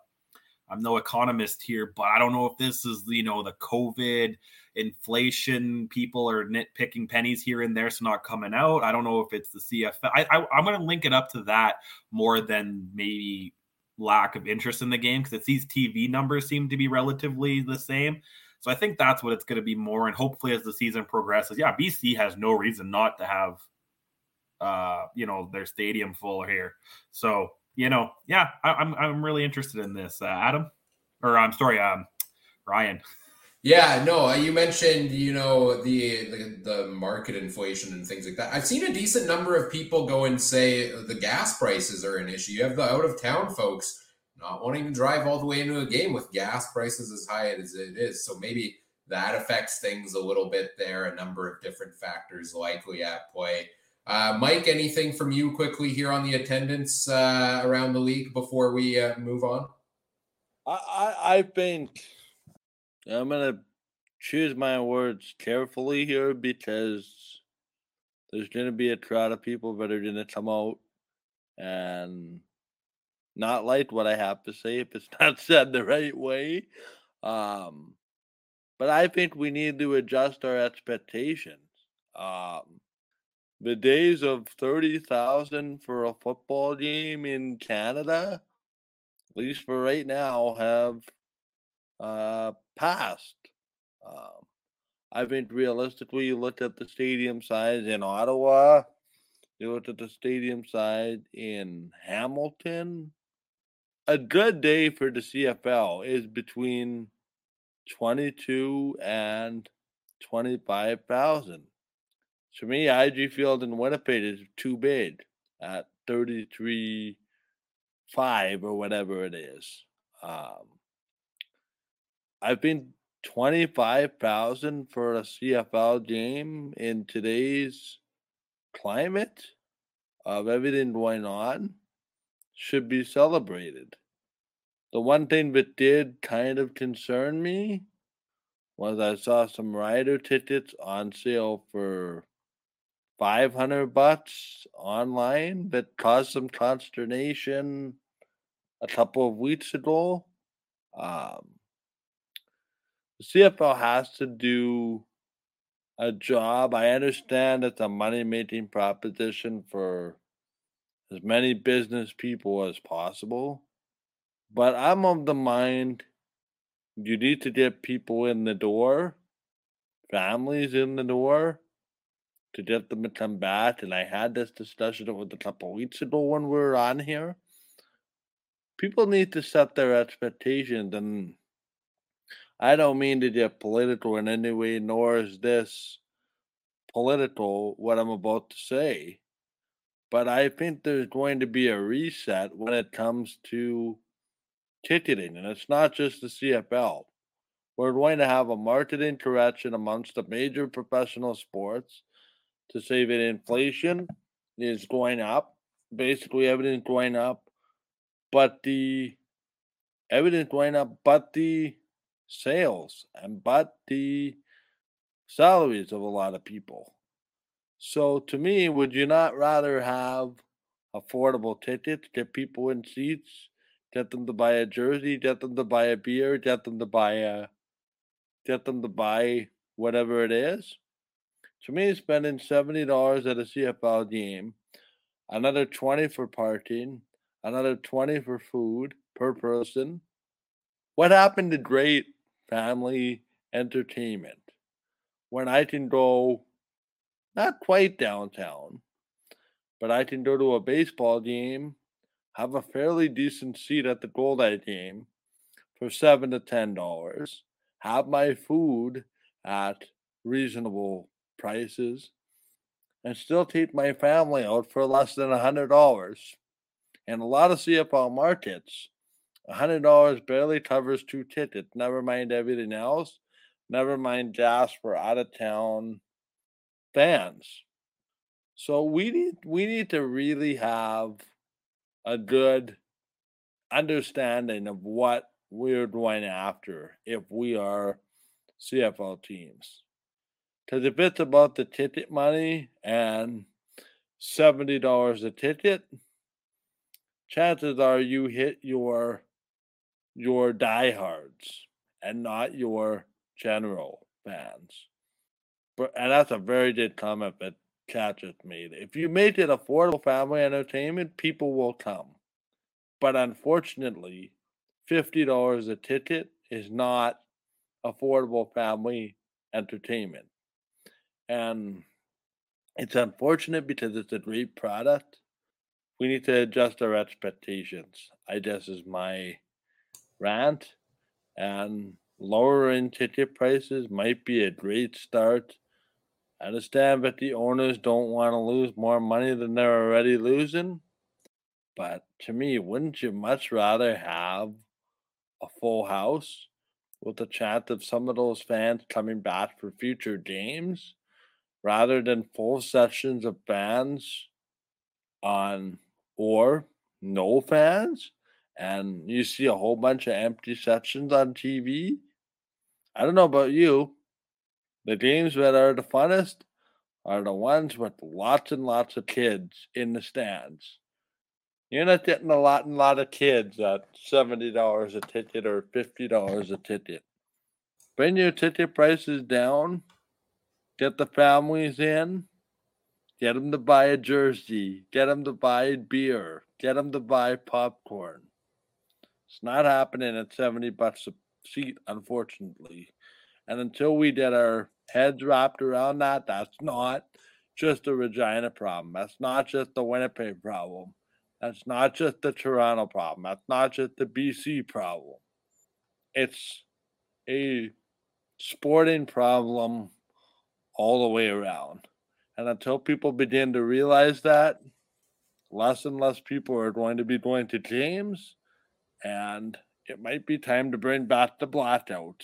I'm no economist here, but I don't know if this is, you know, the COVID inflation people are nitpicking pennies here and there, so not coming out. I don't know if it's the CFL. I, I, I'm going to link it up to that more than maybe lack of interest in the game because it's these TV numbers seem to be relatively the same. So I think that's what it's going to be more. And hopefully, as the season progresses, yeah, BC has no reason not to have, uh, you know, their stadium full here. So you know, yeah, I, am I'm, I'm really interested in this, uh, Adam, or I'm sorry, um, Ryan. Yeah, no, uh, you mentioned, you know, the, the, the market inflation and things like that. I've seen a decent number of people go and say the gas prices are an issue. You have the out of town folks not wanting to drive all the way into a game with gas prices as high as it is. So maybe that affects things a little bit there. A number of different factors likely at play. Uh, Mike, anything from you quickly here on the attendance uh, around the league before we uh, move on? I, I, I think I'm gonna choose my words carefully here because there's gonna be a crowd of people that are gonna come out and not like what I have to say if it's not said the right way. Um, but I think we need to adjust our expectations. Um, the days of 30,000 for a football game in Canada, at least for right now, have uh, passed. Um, I think realistically, you look at the stadium size in Ottawa, you look at the stadium size in Hamilton, a good day for the CFL is between 22 and 25,000. To me, IG Field in Winnipeg is too big at 33 5 or whatever it is. Um, I've been 25,000 for a CFL game in today's climate of everything going on should be celebrated. The one thing that did kind of concern me was I saw some rider tickets on sale for 500 bucks online that caused some consternation a couple of weeks ago. Um, the CFL has to do a job. I understand it's a money making proposition for as many business people as possible. But I'm of the mind you need to get people in the door, families in the door, to get them to come back. And I had this discussion with a couple weeks ago when we were on here. People need to set their expectations, and I don't mean to get political in any way, nor is this political what I'm about to say but I think there's going to be a reset when it comes to ticketing, and it's not just the CFL. We're going to have a marketing correction amongst the major professional sports to say that inflation is going up. Basically, everything's going up. but the everything's going up, but the sales and but the salaries of a lot of people. So to me, would you not rather have affordable tickets, get people in seats, get them to buy a jersey, get them to buy a beer, get them to buy a get them to buy whatever it is? To me, spending seventy dollars at a CFL game, another twenty for parking, another twenty for food per person. What happened to great family entertainment when I can go not quite downtown, but I can go to a baseball game, have a fairly decent seat at the Goldeye game for seven to ten dollars, have my food at reasonable prices, and still take my family out for less than a hundred dollars. In a lot of CFL markets, a hundred dollars barely covers two tickets, never mind everything else, never mind gas for out of town fans. So we need we need to really have a good understanding of what we're going after if we are CFL teams. Because if it's about the ticket money and seventy dollars a ticket, chances are you hit your your diehards and not your general fans. And that's a very good comment that Cat just made. If you make it affordable family entertainment, people will come. But unfortunately, fifty dollars a ticket is not affordable family entertainment. And it's unfortunate because it's a great product. We need to adjust our expectations. I guess is my rant. And lowering ticket prices might be a great start. I understand that the owners don't want to lose more money than they're already losing. But to me, wouldn't you much rather have a full house with the chance of some of those fans coming back for future games rather than full sessions of fans on or no fans and you see a whole bunch of empty sections on TV? I don't know about you. The games that are the funnest are the ones with lots and lots of kids in the stands. You're not getting a lot and lot of kids at seventy dollars a ticket or fifty dollars a ticket. Bring your ticket prices down. Get the families in. Get them to buy a jersey. Get them to buy beer. Get them to buy popcorn. It's not happening at seventy bucks a seat, unfortunately. And until we get our heads wrapped around that, that's not just a Regina problem. That's not just the Winnipeg problem. That's not just the Toronto problem. That's not just the BC problem. It's a sporting problem all the way around. And until people begin to realize that, less and less people are going to be going to games, and it might be time to bring back the blackout.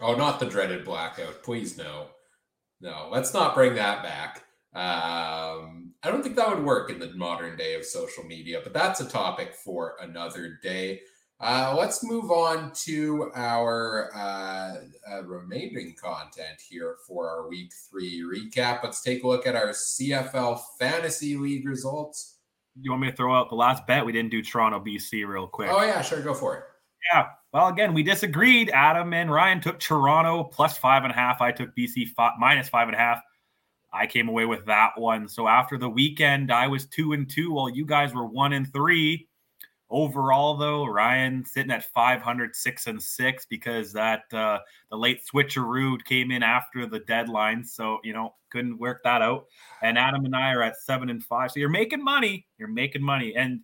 Oh, not the dreaded blackout. Please, no. No, let's not bring that back. Um, I don't think that would work in the modern day of social media, but that's a topic for another day. Uh, let's move on to our uh, uh, remaining content here for our week three recap. Let's take a look at our CFL Fantasy League results. You want me to throw out the last bet? We didn't do Toronto, BC, real quick. Oh, yeah, sure. Go for it. Yeah. Well, again, we disagreed. Adam and Ryan took Toronto plus five and a half. I took BC five, minus five and a half. I came away with that one. So after the weekend, I was two and two, while you guys were one and three. Overall, though, Ryan sitting at 500, six and six because that uh, the late switcheroo came in after the deadline, so you know couldn't work that out. And Adam and I are at seven and five, so you're making money. You're making money, and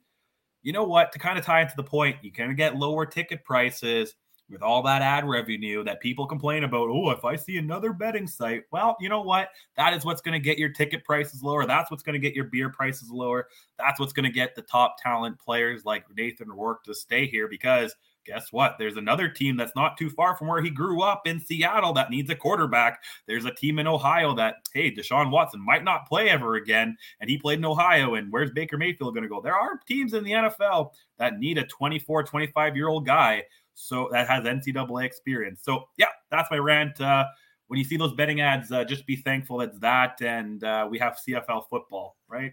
you know what? To kind of tie into the point, you can get lower ticket prices with all that ad revenue that people complain about. Oh, if I see another betting site, well, you know what? That is what's going to get your ticket prices lower. That's what's going to get your beer prices lower. That's what's going to get the top talent players like Nathan Rourke to stay here because guess what? There's another team that's not too far from where he grew up in Seattle that needs a quarterback. There's a team in Ohio that, hey, Deshaun Watson might not play ever again, and he played in Ohio. And where's Baker Mayfield going to go? There are teams in the NFL that need a 24, 25 year old guy. So that has NCAA experience. So, yeah, that's my rant. Uh, when you see those betting ads, uh, just be thankful it's that, and uh, we have CFL football, right?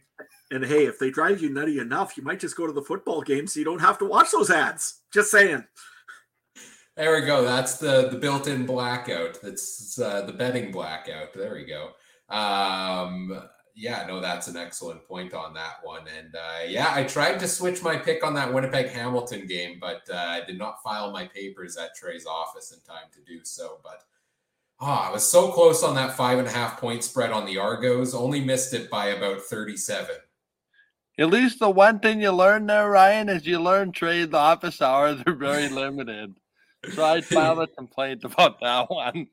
And hey, if they drive you nutty enough, you might just go to the football game so you don't have to watch those ads. Just saying. There we go. That's the the built-in blackout. That's uh, the betting blackout. There we go. Um, yeah, no, that's an excellent point on that one. And uh, yeah, I tried to switch my pick on that Winnipeg Hamilton game, but uh, I did not file my papers at Trey's office in time to do so. But oh, I was so close on that five and a half point spread on the Argos, only missed it by about 37. At least the one thing you learn there, Ryan, is you learn trade the office hours are very limited. So I'd file a complaint about that one.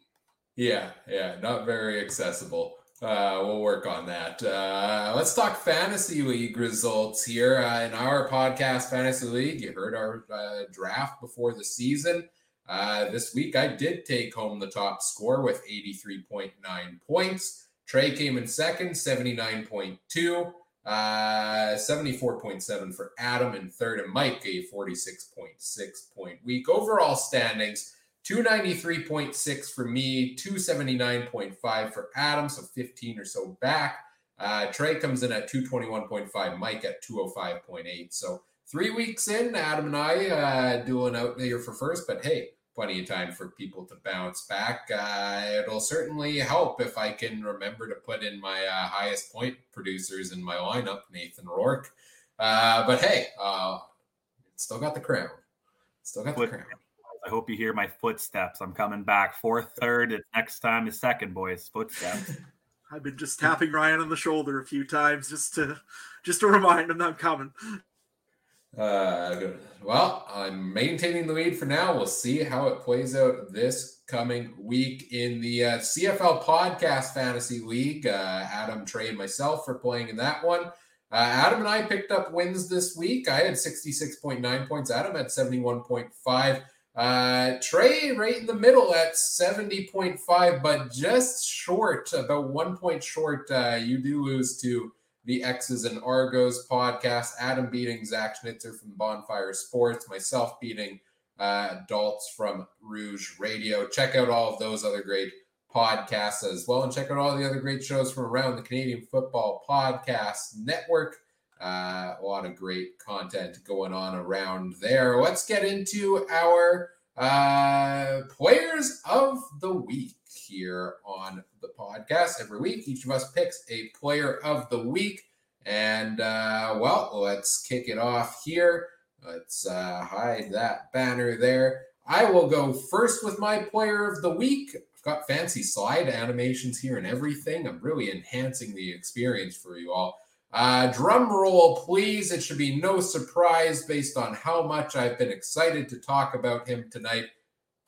Yeah, yeah, not very accessible. Uh, we'll work on that. Uh, let's talk fantasy league results here uh, in our podcast, Fantasy League. You heard our uh, draft before the season. Uh, this week, I did take home the top score with 83.9 points. Trey came in second, 79.2. Uh, 74.7 for Adam in third, and Mike a 46.6 point week. Overall standings 293.6 for me, 279.5 for Adam, so 15 or so back. Uh, Trey comes in at 221.5, Mike at 205.8. So three weeks in, Adam and I uh, doing out there for first, but hey, plenty of time for people to bounce back. Uh, it'll certainly help if I can remember to put in my uh, highest point producers in my lineup, Nathan Rourke. Uh, but hey, uh, still got the crown. Still got the crown. I hope you hear my footsteps. I'm coming back. Fourth, third. Next time is second, boys. Footsteps. I've been just tapping Ryan on the shoulder a few times just to just to remind him that I'm coming. Uh, well, I'm maintaining the lead for now. We'll see how it plays out this coming week in the uh, CFL Podcast Fantasy League. Uh, Adam, Trey, and myself for playing in that one. Uh, Adam and I picked up wins this week. I had 66.9 points. Adam had 71.5. Uh, Trey right in the middle at 70.5, but just short, about one point short. Uh, you do lose to the X's and Argos podcast. Adam beating Zach Schnitzer from Bonfire Sports. Myself beating uh, Adults from Rouge Radio. Check out all of those other great podcasts as well, and check out all the other great shows from around the Canadian Football Podcast Network. Uh, a lot of great content going on around there. Let's get into our uh, players of the week here on the podcast. Every week, each of us picks a player of the week. And uh, well, let's kick it off here. Let's uh, hide that banner there. I will go first with my player of the week. I've got fancy slide animations here and everything. I'm really enhancing the experience for you all. Uh, drum roll, please. It should be no surprise based on how much I've been excited to talk about him tonight.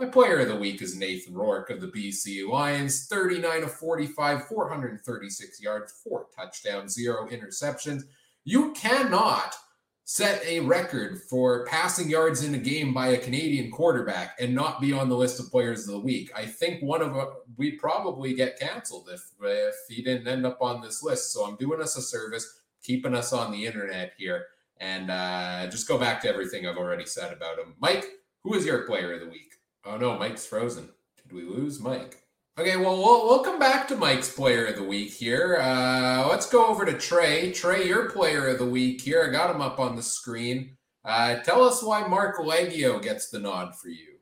My player of the week is Nathan Rourke of the BC Lions. 39 of 45, 436 yards, four touchdowns, zero interceptions. You cannot set a record for passing yards in a game by a Canadian quarterback and not be on the list of players of the week. I think one of we probably get canceled if if he didn't end up on this list. So I'm doing us a service, keeping us on the internet here, and uh, just go back to everything I've already said about him. Mike, who is your player of the week? Oh no, Mike's frozen. Did we lose Mike? Okay, well, we'll, we'll come back to Mike's player of the week here. Uh, let's go over to Trey. Trey, your player of the week here. I got him up on the screen. Uh, tell us why Marc Liegghio gets the nod for you.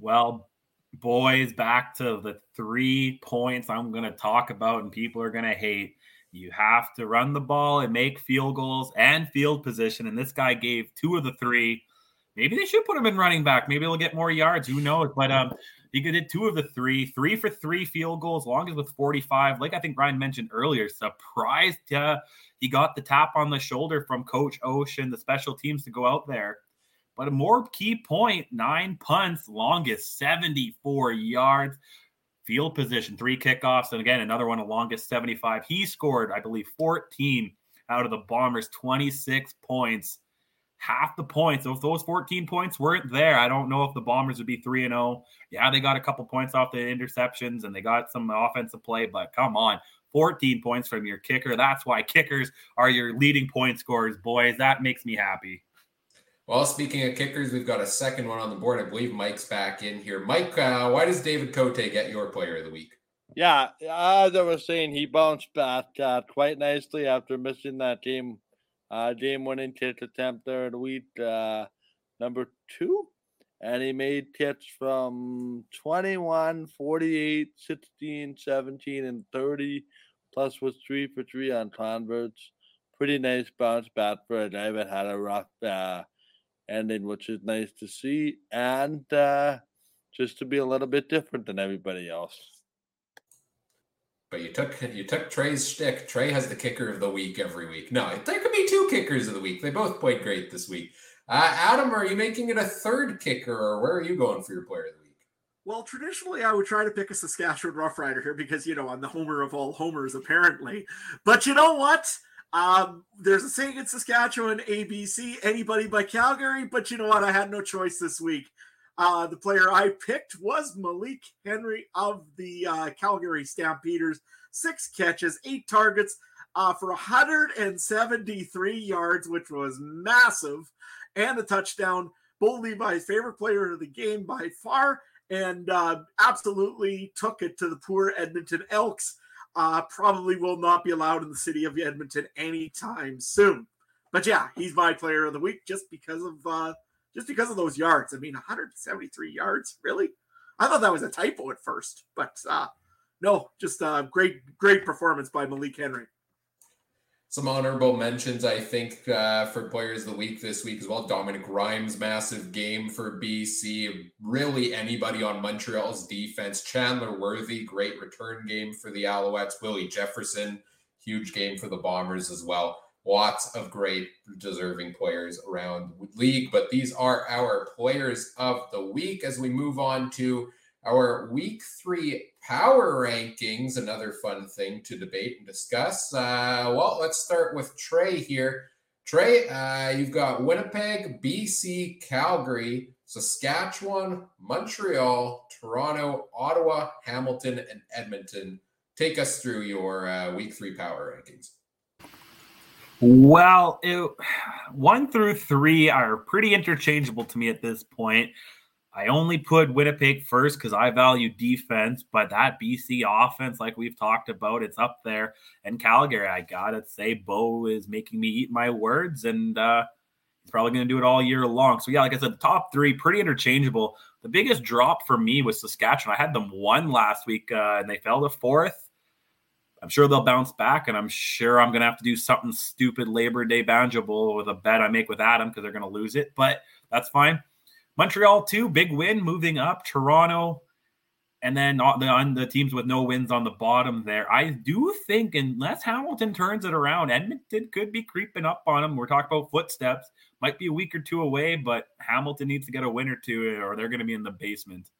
Well, boys, back to the three points I'm going to talk about, and people are going to hate. You have to run the ball and make field goals and field position. And this guy gave two of the three. Maybe they should put him in running back. Maybe he'll get more yards. Who knows? But um, he did two of the three, three for three field goals, longest with 45. Like I think Ryan mentioned earlier, surprised uh, he got the tap on the shoulder from Coach O'Shea, the special teams to go out there. But a more key point nine punts, longest 74 yards, field position, three kickoffs, and again, another one, the longest 75. He scored, I believe, 14 out of the Bombers, 26 points. Half the points. So if those 14 points weren't there, I don't know if the Bombers would be 3 and 0. Yeah, they got a couple points off the interceptions and they got some offensive play, but come on. 14 points from your kicker. That's why kickers are your leading point scorers, boys. That makes me happy. Well, speaking of kickers, we've got a second one on the board. I believe Mike's back in here. Mike, uh, why does David Cote get your player of the week? Yeah, as I was saying, he bounced back uh, quite nicely after missing that game, uh, game winning kick attempt there week uh, number two. And he made kicks from 21, 48, 16, 17, and 30, plus was three for three on converts. Pretty nice bounce back for a guy that had a rough uh, ending, which is nice to see. And uh, just to be a little bit different than everybody else. But you took you took Trey's shtick. Trey has the kicker of the week every week. No, there could be two kickers of the week. They both played great this week. Uh, Adam, are you making it a third kicker, or where are you going for your player of the week? Well, traditionally, I would try to pick a Saskatchewan Roughrider here because you know I'm the homer of all homers, apparently. But you know what? Um, there's a saying in Saskatchewan, ABC, anybody by Calgary. But you know what? I had no choice this week. Uh, the player I picked was Malik Henry of the uh, Calgary Stampeders. Six catches, eight targets uh, for 173 yards, which was massive, and a touchdown. Bo Levi's favorite player of the game by far, and uh, absolutely took it to the poor Edmonton Elks. Uh, probably will not be allowed in the city of Edmonton anytime soon. But yeah, he's my player of the week just because of uh, just because of those yards. I mean, 173 yards, really? I thought that was a typo at first, but uh, no, just a uh, great, great performance by Malik Henry. Some honorable mentions, I think, uh, for players of the week this week as well. Dominique Rhymes, massive game for BC. Really, anybody on Montreal's defense. Chandler Worthy, great return game for the Alouettes. Willie Jefferson, huge game for the Bombers as well lots of great deserving players around the league. But these are our players of the week as we move on to our week three power rankings. Another fun thing to debate and discuss. Uh, well, let's start with Trey here. Trey, uh, you've got Winnipeg, BC, Calgary, Saskatchewan, Montreal, Toronto, Ottawa, Hamilton, and Edmonton. Take us through your uh, week three power rankings. Well, it, one through three are pretty interchangeable to me at this point. I only put Winnipeg first because I value defense, but that BC offense, like we've talked about, it's up there. And Calgary, I gotta say, Bo is making me eat my words, and uh, he's probably gonna do it all year long. So yeah, like I said, the top three pretty interchangeable. The biggest drop for me was Saskatchewan. I had them one last week, uh, and they fell to fourth. I'm sure they'll bounce back, and I'm sure I'm gonna have to do something stupid Labor Day banjo bowl with a bet I make with Adam because they're gonna lose it, but that's fine. Montreal too, big win, moving up. Toronto, and then on the teams with no wins on the bottom there. I do think unless Hamilton turns it around, Edmonton could be creeping up on them. We're talking about footsteps, might be a week or two away, but Hamilton needs to get a win or two, or they're to be in the basement.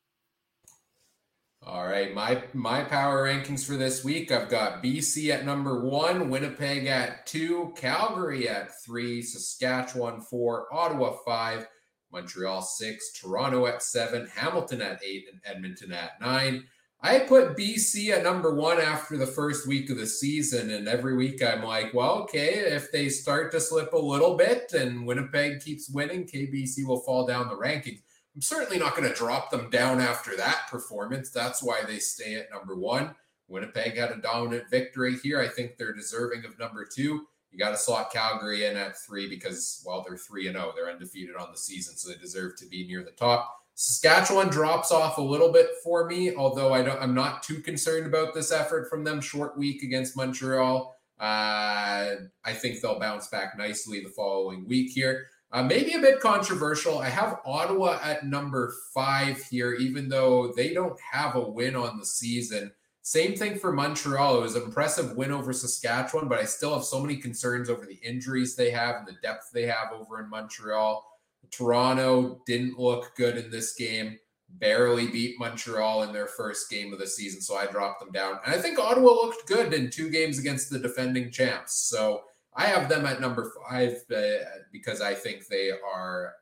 All right, my my power rankings for this week. I've got BC at number one, Winnipeg at two, Calgary at three, Saskatchewan four, Ottawa five, Montreal six, Toronto at seven, Hamilton at eight, and Edmonton at nine. I put BC at number one after the first week of the season, and every week I'm like, well, okay, if they start to slip a little bit and Winnipeg keeps winning, KBC will fall down the rankings. I'm certainly not going to drop them down after that performance. That's why they stay at number one. Winnipeg had a dominant victory here. I think they're deserving of number two. You got to slot Calgary in at three because, well, they're three and zero. Oh. They're undefeated on the season, so they deserve to be near the top. Saskatchewan drops off a little bit for me, although I don't. I'm not too concerned about this effort from them. Short week against Montreal. Uh, I think they'll bounce back nicely the following week here. Uh, maybe a bit controversial. I have Ottawa at number five here, even though they don't have a win on the season. Same thing for Montreal. It was an impressive win over Saskatchewan, but I still have so many concerns over the injuries they have and the depth they have over in Montreal. Toronto didn't look good in this game, barely beat Montreal in their first game of the season, so I dropped them down. And I think Ottawa looked good in two games against the defending champs. So I have them at number five uh, because I think they are.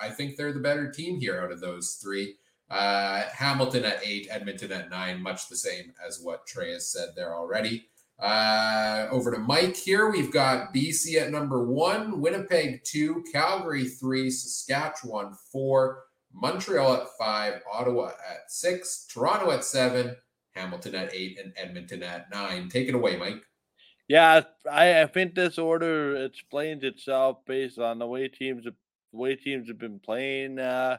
I think they're the better team here out of those three. Uh, Hamilton at eight, Edmonton at nine, much the same as what Trey has said there already. Uh, over to Mike here. We've got BC at number one, Winnipeg two, Calgary three, Saskatchewan four, Montreal at five, Ottawa at six, Toronto at seven, Hamilton at eight, and Edmonton at nine. Take it away, Mike. Yeah, I, I think this order explains itself based on the way teams the way teams have been playing uh,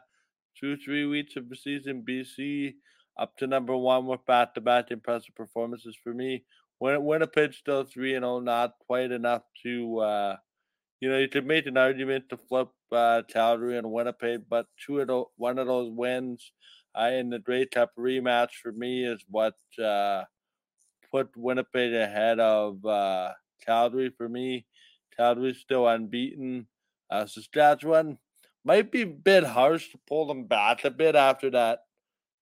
two three weeks of the season. BC up to number one with back to back impressive performances for me. Win- Winnipeg still three and oh, not quite enough to uh, you know you could make an argument to flip uh, Calgary and Winnipeg, but two of those, one of those wins uh, in the Grey Cup rematch for me is what uh, put Winnipeg ahead of uh, Calgary for me. Calgary's still unbeaten. Uh, Saskatchewan might be a bit harsh to pull them back a bit after that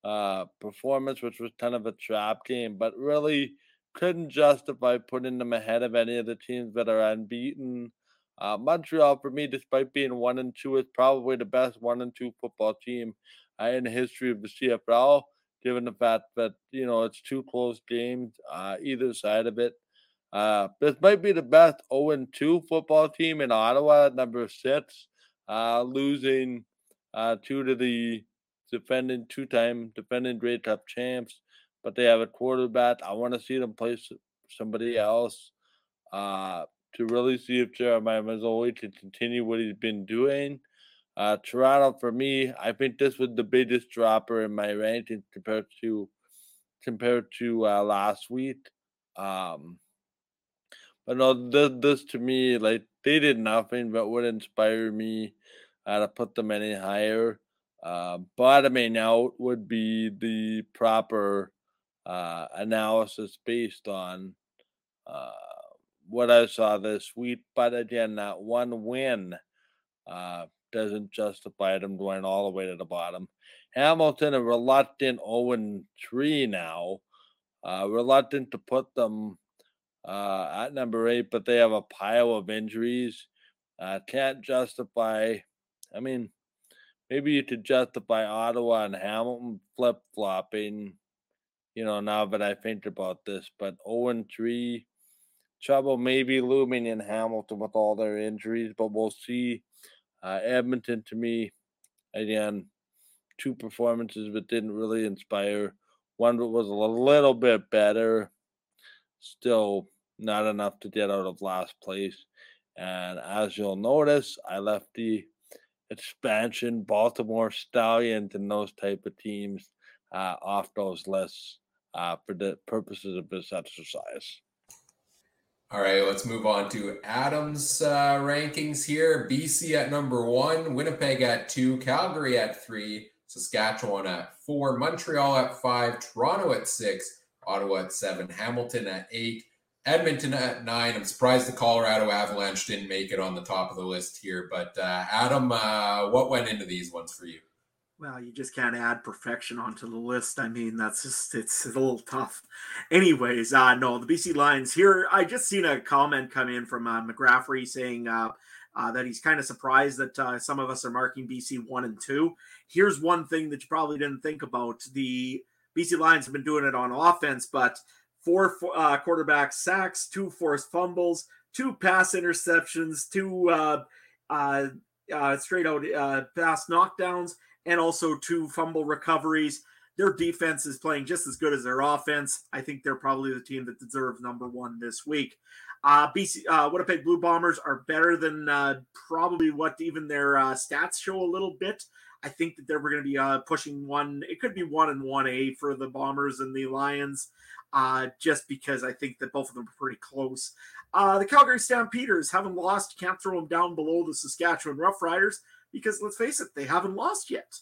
uh, performance, which was kind of a trap game, but really couldn't justify putting them ahead of any of the teams that are unbeaten. Uh, Montreal, for me, despite being one and two, is probably the best one and two football team uh, in the history of the CFL, given the fact that you know it's two close games uh, either side of it. Uh, this might be the best 0 2 football team in Ottawa at number six, uh, losing uh, two to the defending two time defending Grey Cup champs, but they have a quarterback. I want to see them play somebody else uh, to really see if Jeremiah Masoli can continue what he's been doing. Uh, Toronto, for me, I think this was the biggest dropper in my ranking compared to compared to uh, last week. Um, but no, this, this to me, like they did nothing but would inspire me uh, to put them any higher. Uh, bottoming out would be the proper uh, analysis based on uh, what I saw this week. But again, that one win uh, doesn't justify them going all the way to the bottom. Hamilton, a reluctant 0 3 now, uh, reluctant to put them uh, at number eight, but they have a pile of injuries. Uh, can't justify, I mean, maybe you could justify Ottawa and Hamilton flip flopping, you know, now that I think about this, but 0 3, trouble maybe looming in Hamilton with all their injuries, but we'll see. Uh, Edmonton, to me, again, two performances that didn't really inspire. One was a little bit better, still not enough to get out of last place. And as you'll notice, I left the expansion Baltimore Stallions and those type of teams uh, off those lists uh, for the purposes of this exercise. All right, let's move on to Adam's uh, rankings here. BC at number one, Winnipeg at two, Calgary at three, Saskatchewan at four, Montreal at five, Toronto at six, Ottawa at seven, Hamilton at eight, Edmonton at nine. I'm surprised the Colorado Avalanche didn't make it on the top of the list here. But uh, Adam, uh, what went into these ones for you? Well, you just can't add perfection onto the list. I mean, that's just it's a little tough. Anyways, uh no, the BC Lions here. I just seen a comment come in from uh, McGraffrey saying uh, uh, that he's kind of surprised that uh, some of us are marking BC one and two. Here's one thing that you probably didn't think about: the BC Lions have been doing it on offense, but four uh, quarterback sacks, two forced fumbles, two pass interceptions, two uh, uh, uh, straight out uh, pass knockdowns and also two fumble recoveries. Their defense is playing just as good as their offense. I think they're probably the team that deserves number one this week. Uh, BC uh, Winnipeg Blue Bombers are better than uh, probably what even their uh, stats show a little bit. I think that they're going to be uh, pushing one. It could be one and one A for the Bombers and the Lions, uh, just because I think that both of them are pretty close. The Calgary Stampeders haven't lost. Can't throw them down below the Saskatchewan Roughriders because let's face it, they haven't lost yet.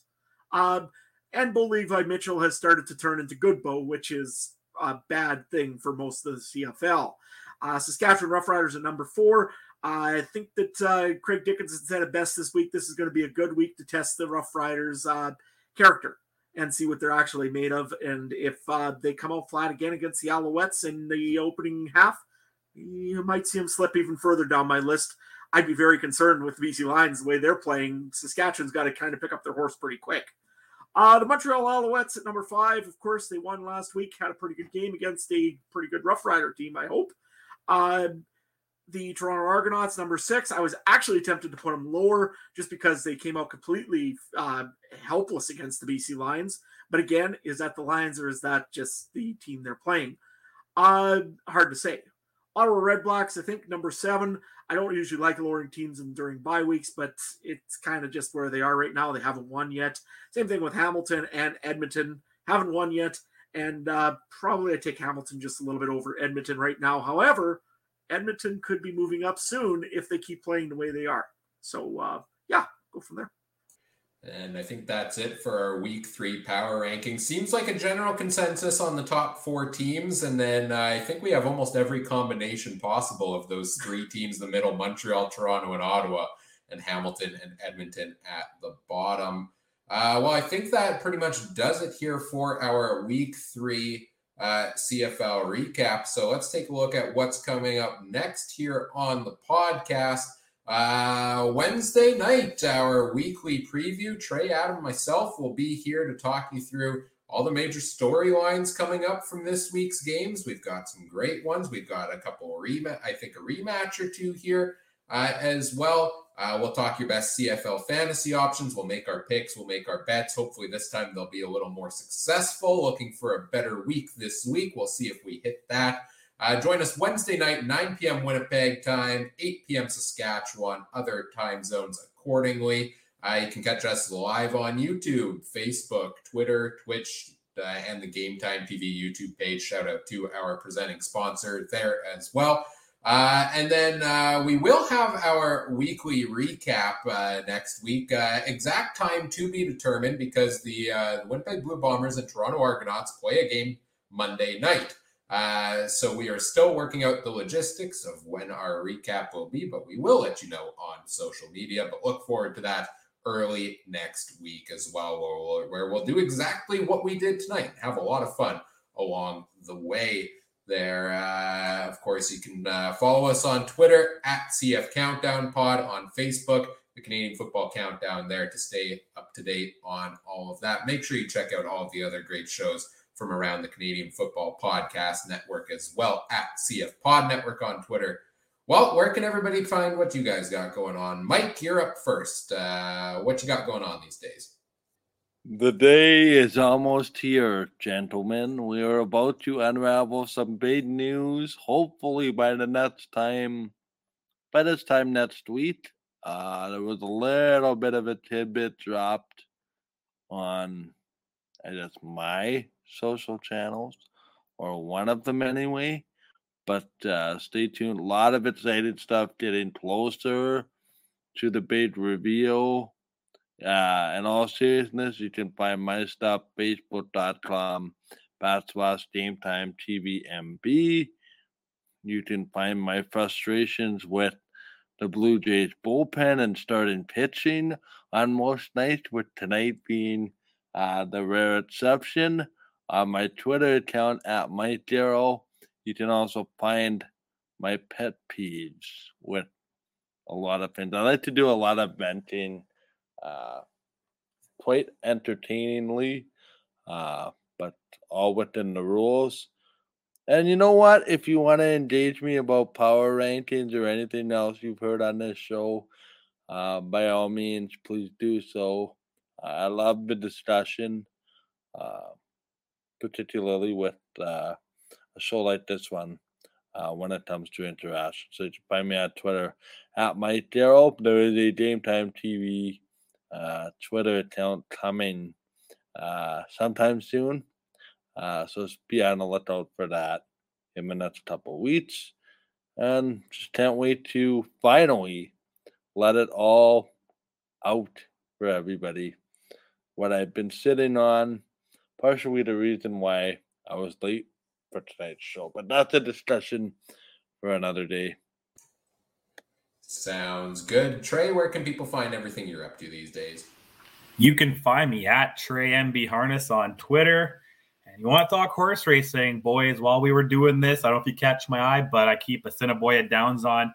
Um, and Bo Levi Mitchell has started to turn into good Bo, which is a bad thing for most of the CFL. Uh, Saskatchewan Roughriders at number four. I think that uh, Craig Dickenson said it best this week. This is going to be a good week to test the Roughriders uh, character and see what they're actually made of. And if uh, they come out flat again against the Alouettes in the opening half, you might see them slip even further down my list. I'd be very concerned with the BC Lions the way they're playing. Saskatchewan's got to kind of pick up their horse pretty quick. Uh, the Montreal Alouettes at number five, of course, they won last week, had a pretty good game against a pretty good Rough Rider team, I hope. Uh, the Toronto Argonauts, number six, I was actually tempted to put them lower just because they came out completely uh, helpless against the BC Lions. But again, is that the Lions or is that just the team they're playing? Uh, hard to say. Ottawa Redblacks, I think number seven. I don't usually like lowering teams in, during bye weeks, but it's kind of just where they are right now. They haven't won yet. Same thing with Hamilton and Edmonton. Haven't won yet. And uh, probably I take Hamilton just a little bit over Edmonton right now. However, Edmonton could be moving up soon if they keep playing the way they are. So, uh, yeah, go from there. And I think that's it for our week three power ranking. Seems like a general consensus on the top four teams. And then uh, I think we have almost every combination possible of those three teams the middle Montreal, Toronto, and Ottawa, and Hamilton and Edmonton at the bottom. Uh, well, I think that pretty much does it here for our week three uh, CFL recap. So let's take a look at what's coming up next here on the podcast. Uh, Wednesday night, our weekly preview. Trey, Adam, myself will be here to talk you through all the major storylines coming up from this week's games. We've got some great ones. We've got a couple rematch, I think a rematch or two here uh, as well. Uh, we'll talk your best CFL fantasy options. We'll make our picks. We'll make our bets. Hopefully, this time they'll be a little more successful. Looking for a better week this week. We'll see if we hit that. Uh, join us Wednesday night, 9 p.m. Winnipeg time, 8 p.m. Saskatchewan, other time zones accordingly. Uh, you can catch us live on YouTube, Facebook, Twitter, Twitch, uh, and the Game Time TV YouTube page. Shout out to our presenting sponsor there as well. Uh, and then uh, we will have our weekly recap uh, next week. Uh, exact time to be determined because uh, the Winnipeg Blue Bombers and Toronto Argonauts play a game Monday night. Uh, so we are still working out the logistics of when our recap will be, but we will let you know on social media. But look forward to that early next week as well, where we'll, where we'll do exactly what we did tonight have a lot of fun along the way there. Uh, of course, you can uh, follow us on Twitter at CF Countdown Pod, on Facebook, the Canadian Football Countdown there to stay up to date on all of that. Make sure you check out all of the other great shows from around the Canadian Football Podcast Network as well at CF Pod Network on Twitter. Well, where can everybody find what you guys got going on? Mike, you're up first. Uh, what you got going on these days? The day is almost here, gentlemen. We are about to unravel some big news. Hopefully, by the next time, by this time next week, uh, there was a little bit of a tidbit dropped on, I guess, my social channels, or one of them anyway. But uh, stay tuned. A lot of exciting stuff getting closer to the big reveal. Uh, in all seriousness, you can find my stuff facebook.com backslash game time TVMB. You can find my frustrations with the Blue Jays bullpen and starting pitching on most nights, with tonight being uh, the rare exception on my Twitter account at Mike Darrow. You can also find my pet peeves with a lot of things. I like to do a lot of venting, uh, quite entertainingly, uh, but all within the rules. And you know what? If you want to engage me about power rankings or anything else you've heard on this show, uh, by all means, please do so. I love the discussion. Uh, particularly with uh, a show like this one uh, when it comes to interaction. So you can find me on Twitter at Mike Darrow. There is a Game Time TV uh, Twitter account coming uh, sometime soon. Uh, so be on the lookout for that in the next couple weeks. And just can't wait to finally let it all out for everybody. What I've been sitting on partially the reason why I was late for tonight's show. But that's a discussion for another day. Sounds good. Trey, where can people find everything you're up to these days? You can find me at Trey MB Harness on Twitter And you want to talk horse racing, boys? While we were doing this, I don't know if you catch my eye, but I keep a Assiniboia Downs on.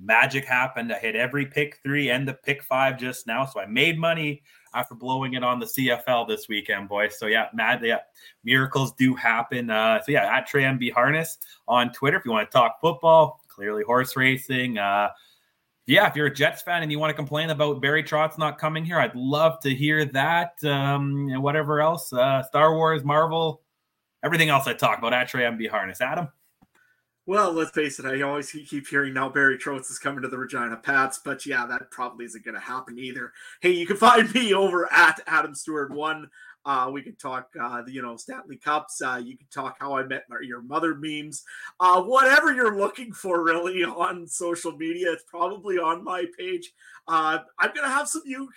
Magic happened. I hit every pick three and the pick five just now, so I made money after blowing it on the CFL this weekend, boys. So yeah, mad, yeah, miracles do happen. Uh, so yeah, at Trey MB Harness on Twitter if you want to talk football, clearly horse racing. Uh, yeah, if you're a Jets fan and you want to complain about Barry Trotz not coming here, I'd love to hear that. Um, and whatever else, uh, Star Wars, Marvel, everything else I talk about at Trey MB Harness. Adam. Well, let's face it. I always keep hearing now Barry Trotz is coming to the Regina Pats, but yeah, that probably isn't going to happen either. Hey, you can find me over at Adam Stuart One. Uh, we could talk, uh, you know, Stanley Cups. Uh, you could talk how I met my, your mother memes. Uh, whatever you're looking for, really, on social media, it's probably on my page. Uh, I'm gonna have some new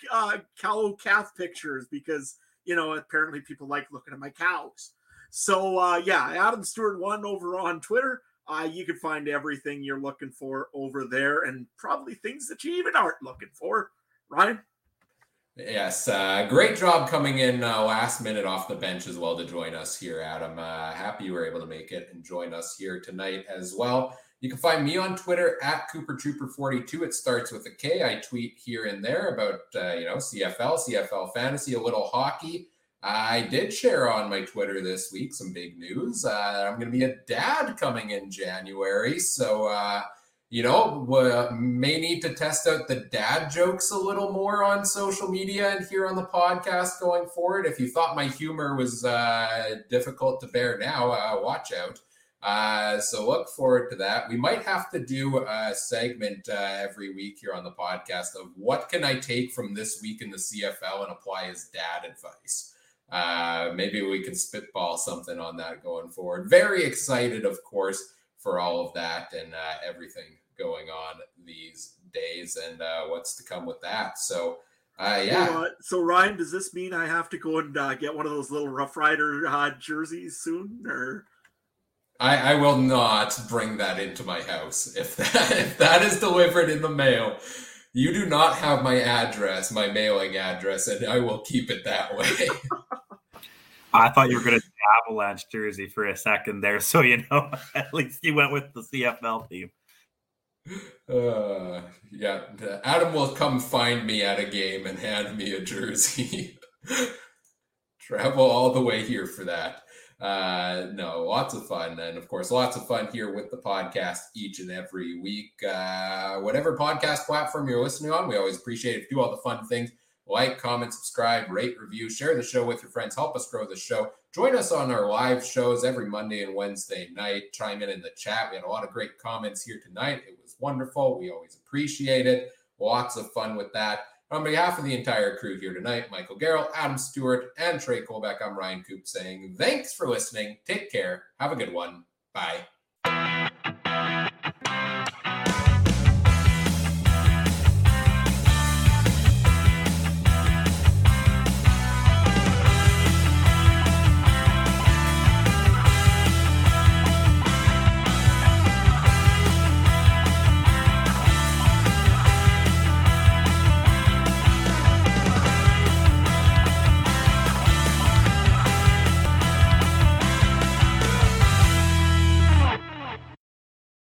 cow calf pictures because you know apparently people like looking at my cows. So uh, yeah, Adam Stuart one over on Twitter. Uh, you can find everything you're looking for over there, and probably things that you even aren't looking for. Ryan. Yes, uh, great job coming in uh, last minute off the bench as well to join us here, Adam. Uh, happy you were able to make it and join us here tonight as well. You can find me on Twitter at Kooper Trooper 42. It starts with a K. I tweet here and there about uh, you know CFL, CFL fantasy, a little hockey. I did share on my Twitter this week some big news. Uh, I'm going to be a dad coming in January, so uh, you know, uh, may need to test out the dad jokes a little more on social media and here on the podcast going forward. If you thought my humor was uh, difficult to bear now, uh, watch out. Uh, so look forward to that. We might have to do a segment uh, every week here on the podcast of what can I take from this week in the CFL and apply as dad advice. Uh, maybe we can spitball something on that going forward. Very excited, of course for all of that and uh, everything going on these days and uh, what's to come with that. So, uh, yeah. So, Ryan, does this mean I have to go and uh, get one of those little Rough Rider uh, jerseys soon, or? I, I will not bring that into my house. If that if that is delivered in the mail, you do not have my address, my mailing address, and I will keep it that way. I thought you were going to Avalanche jersey for a second there, so you know at least you went with the CFL team. Uh, yeah, Adam will come find me at a game and hand me a jersey. Travel all the way here for that. Uh, no, lots of fun. And of course, lots of fun here with the podcast each and every week. Uh, whatever podcast platform you're listening on, we always appreciate it. Do all the fun things like, comment, subscribe, rate, review, share the show with your friends. Help us grow the show. Join us on our live shows every Monday and Wednesday night. Chime in in the chat. We had a lot of great comments here tonight. It was wonderful. We always appreciate it. Lots of fun with that. On behalf of the entire crew here tonight, Michael Garrell, Adam Stuart, and Trey Colbeck, I'm Ryan Coop saying thanks for listening. Take care. Have a good one. Bye.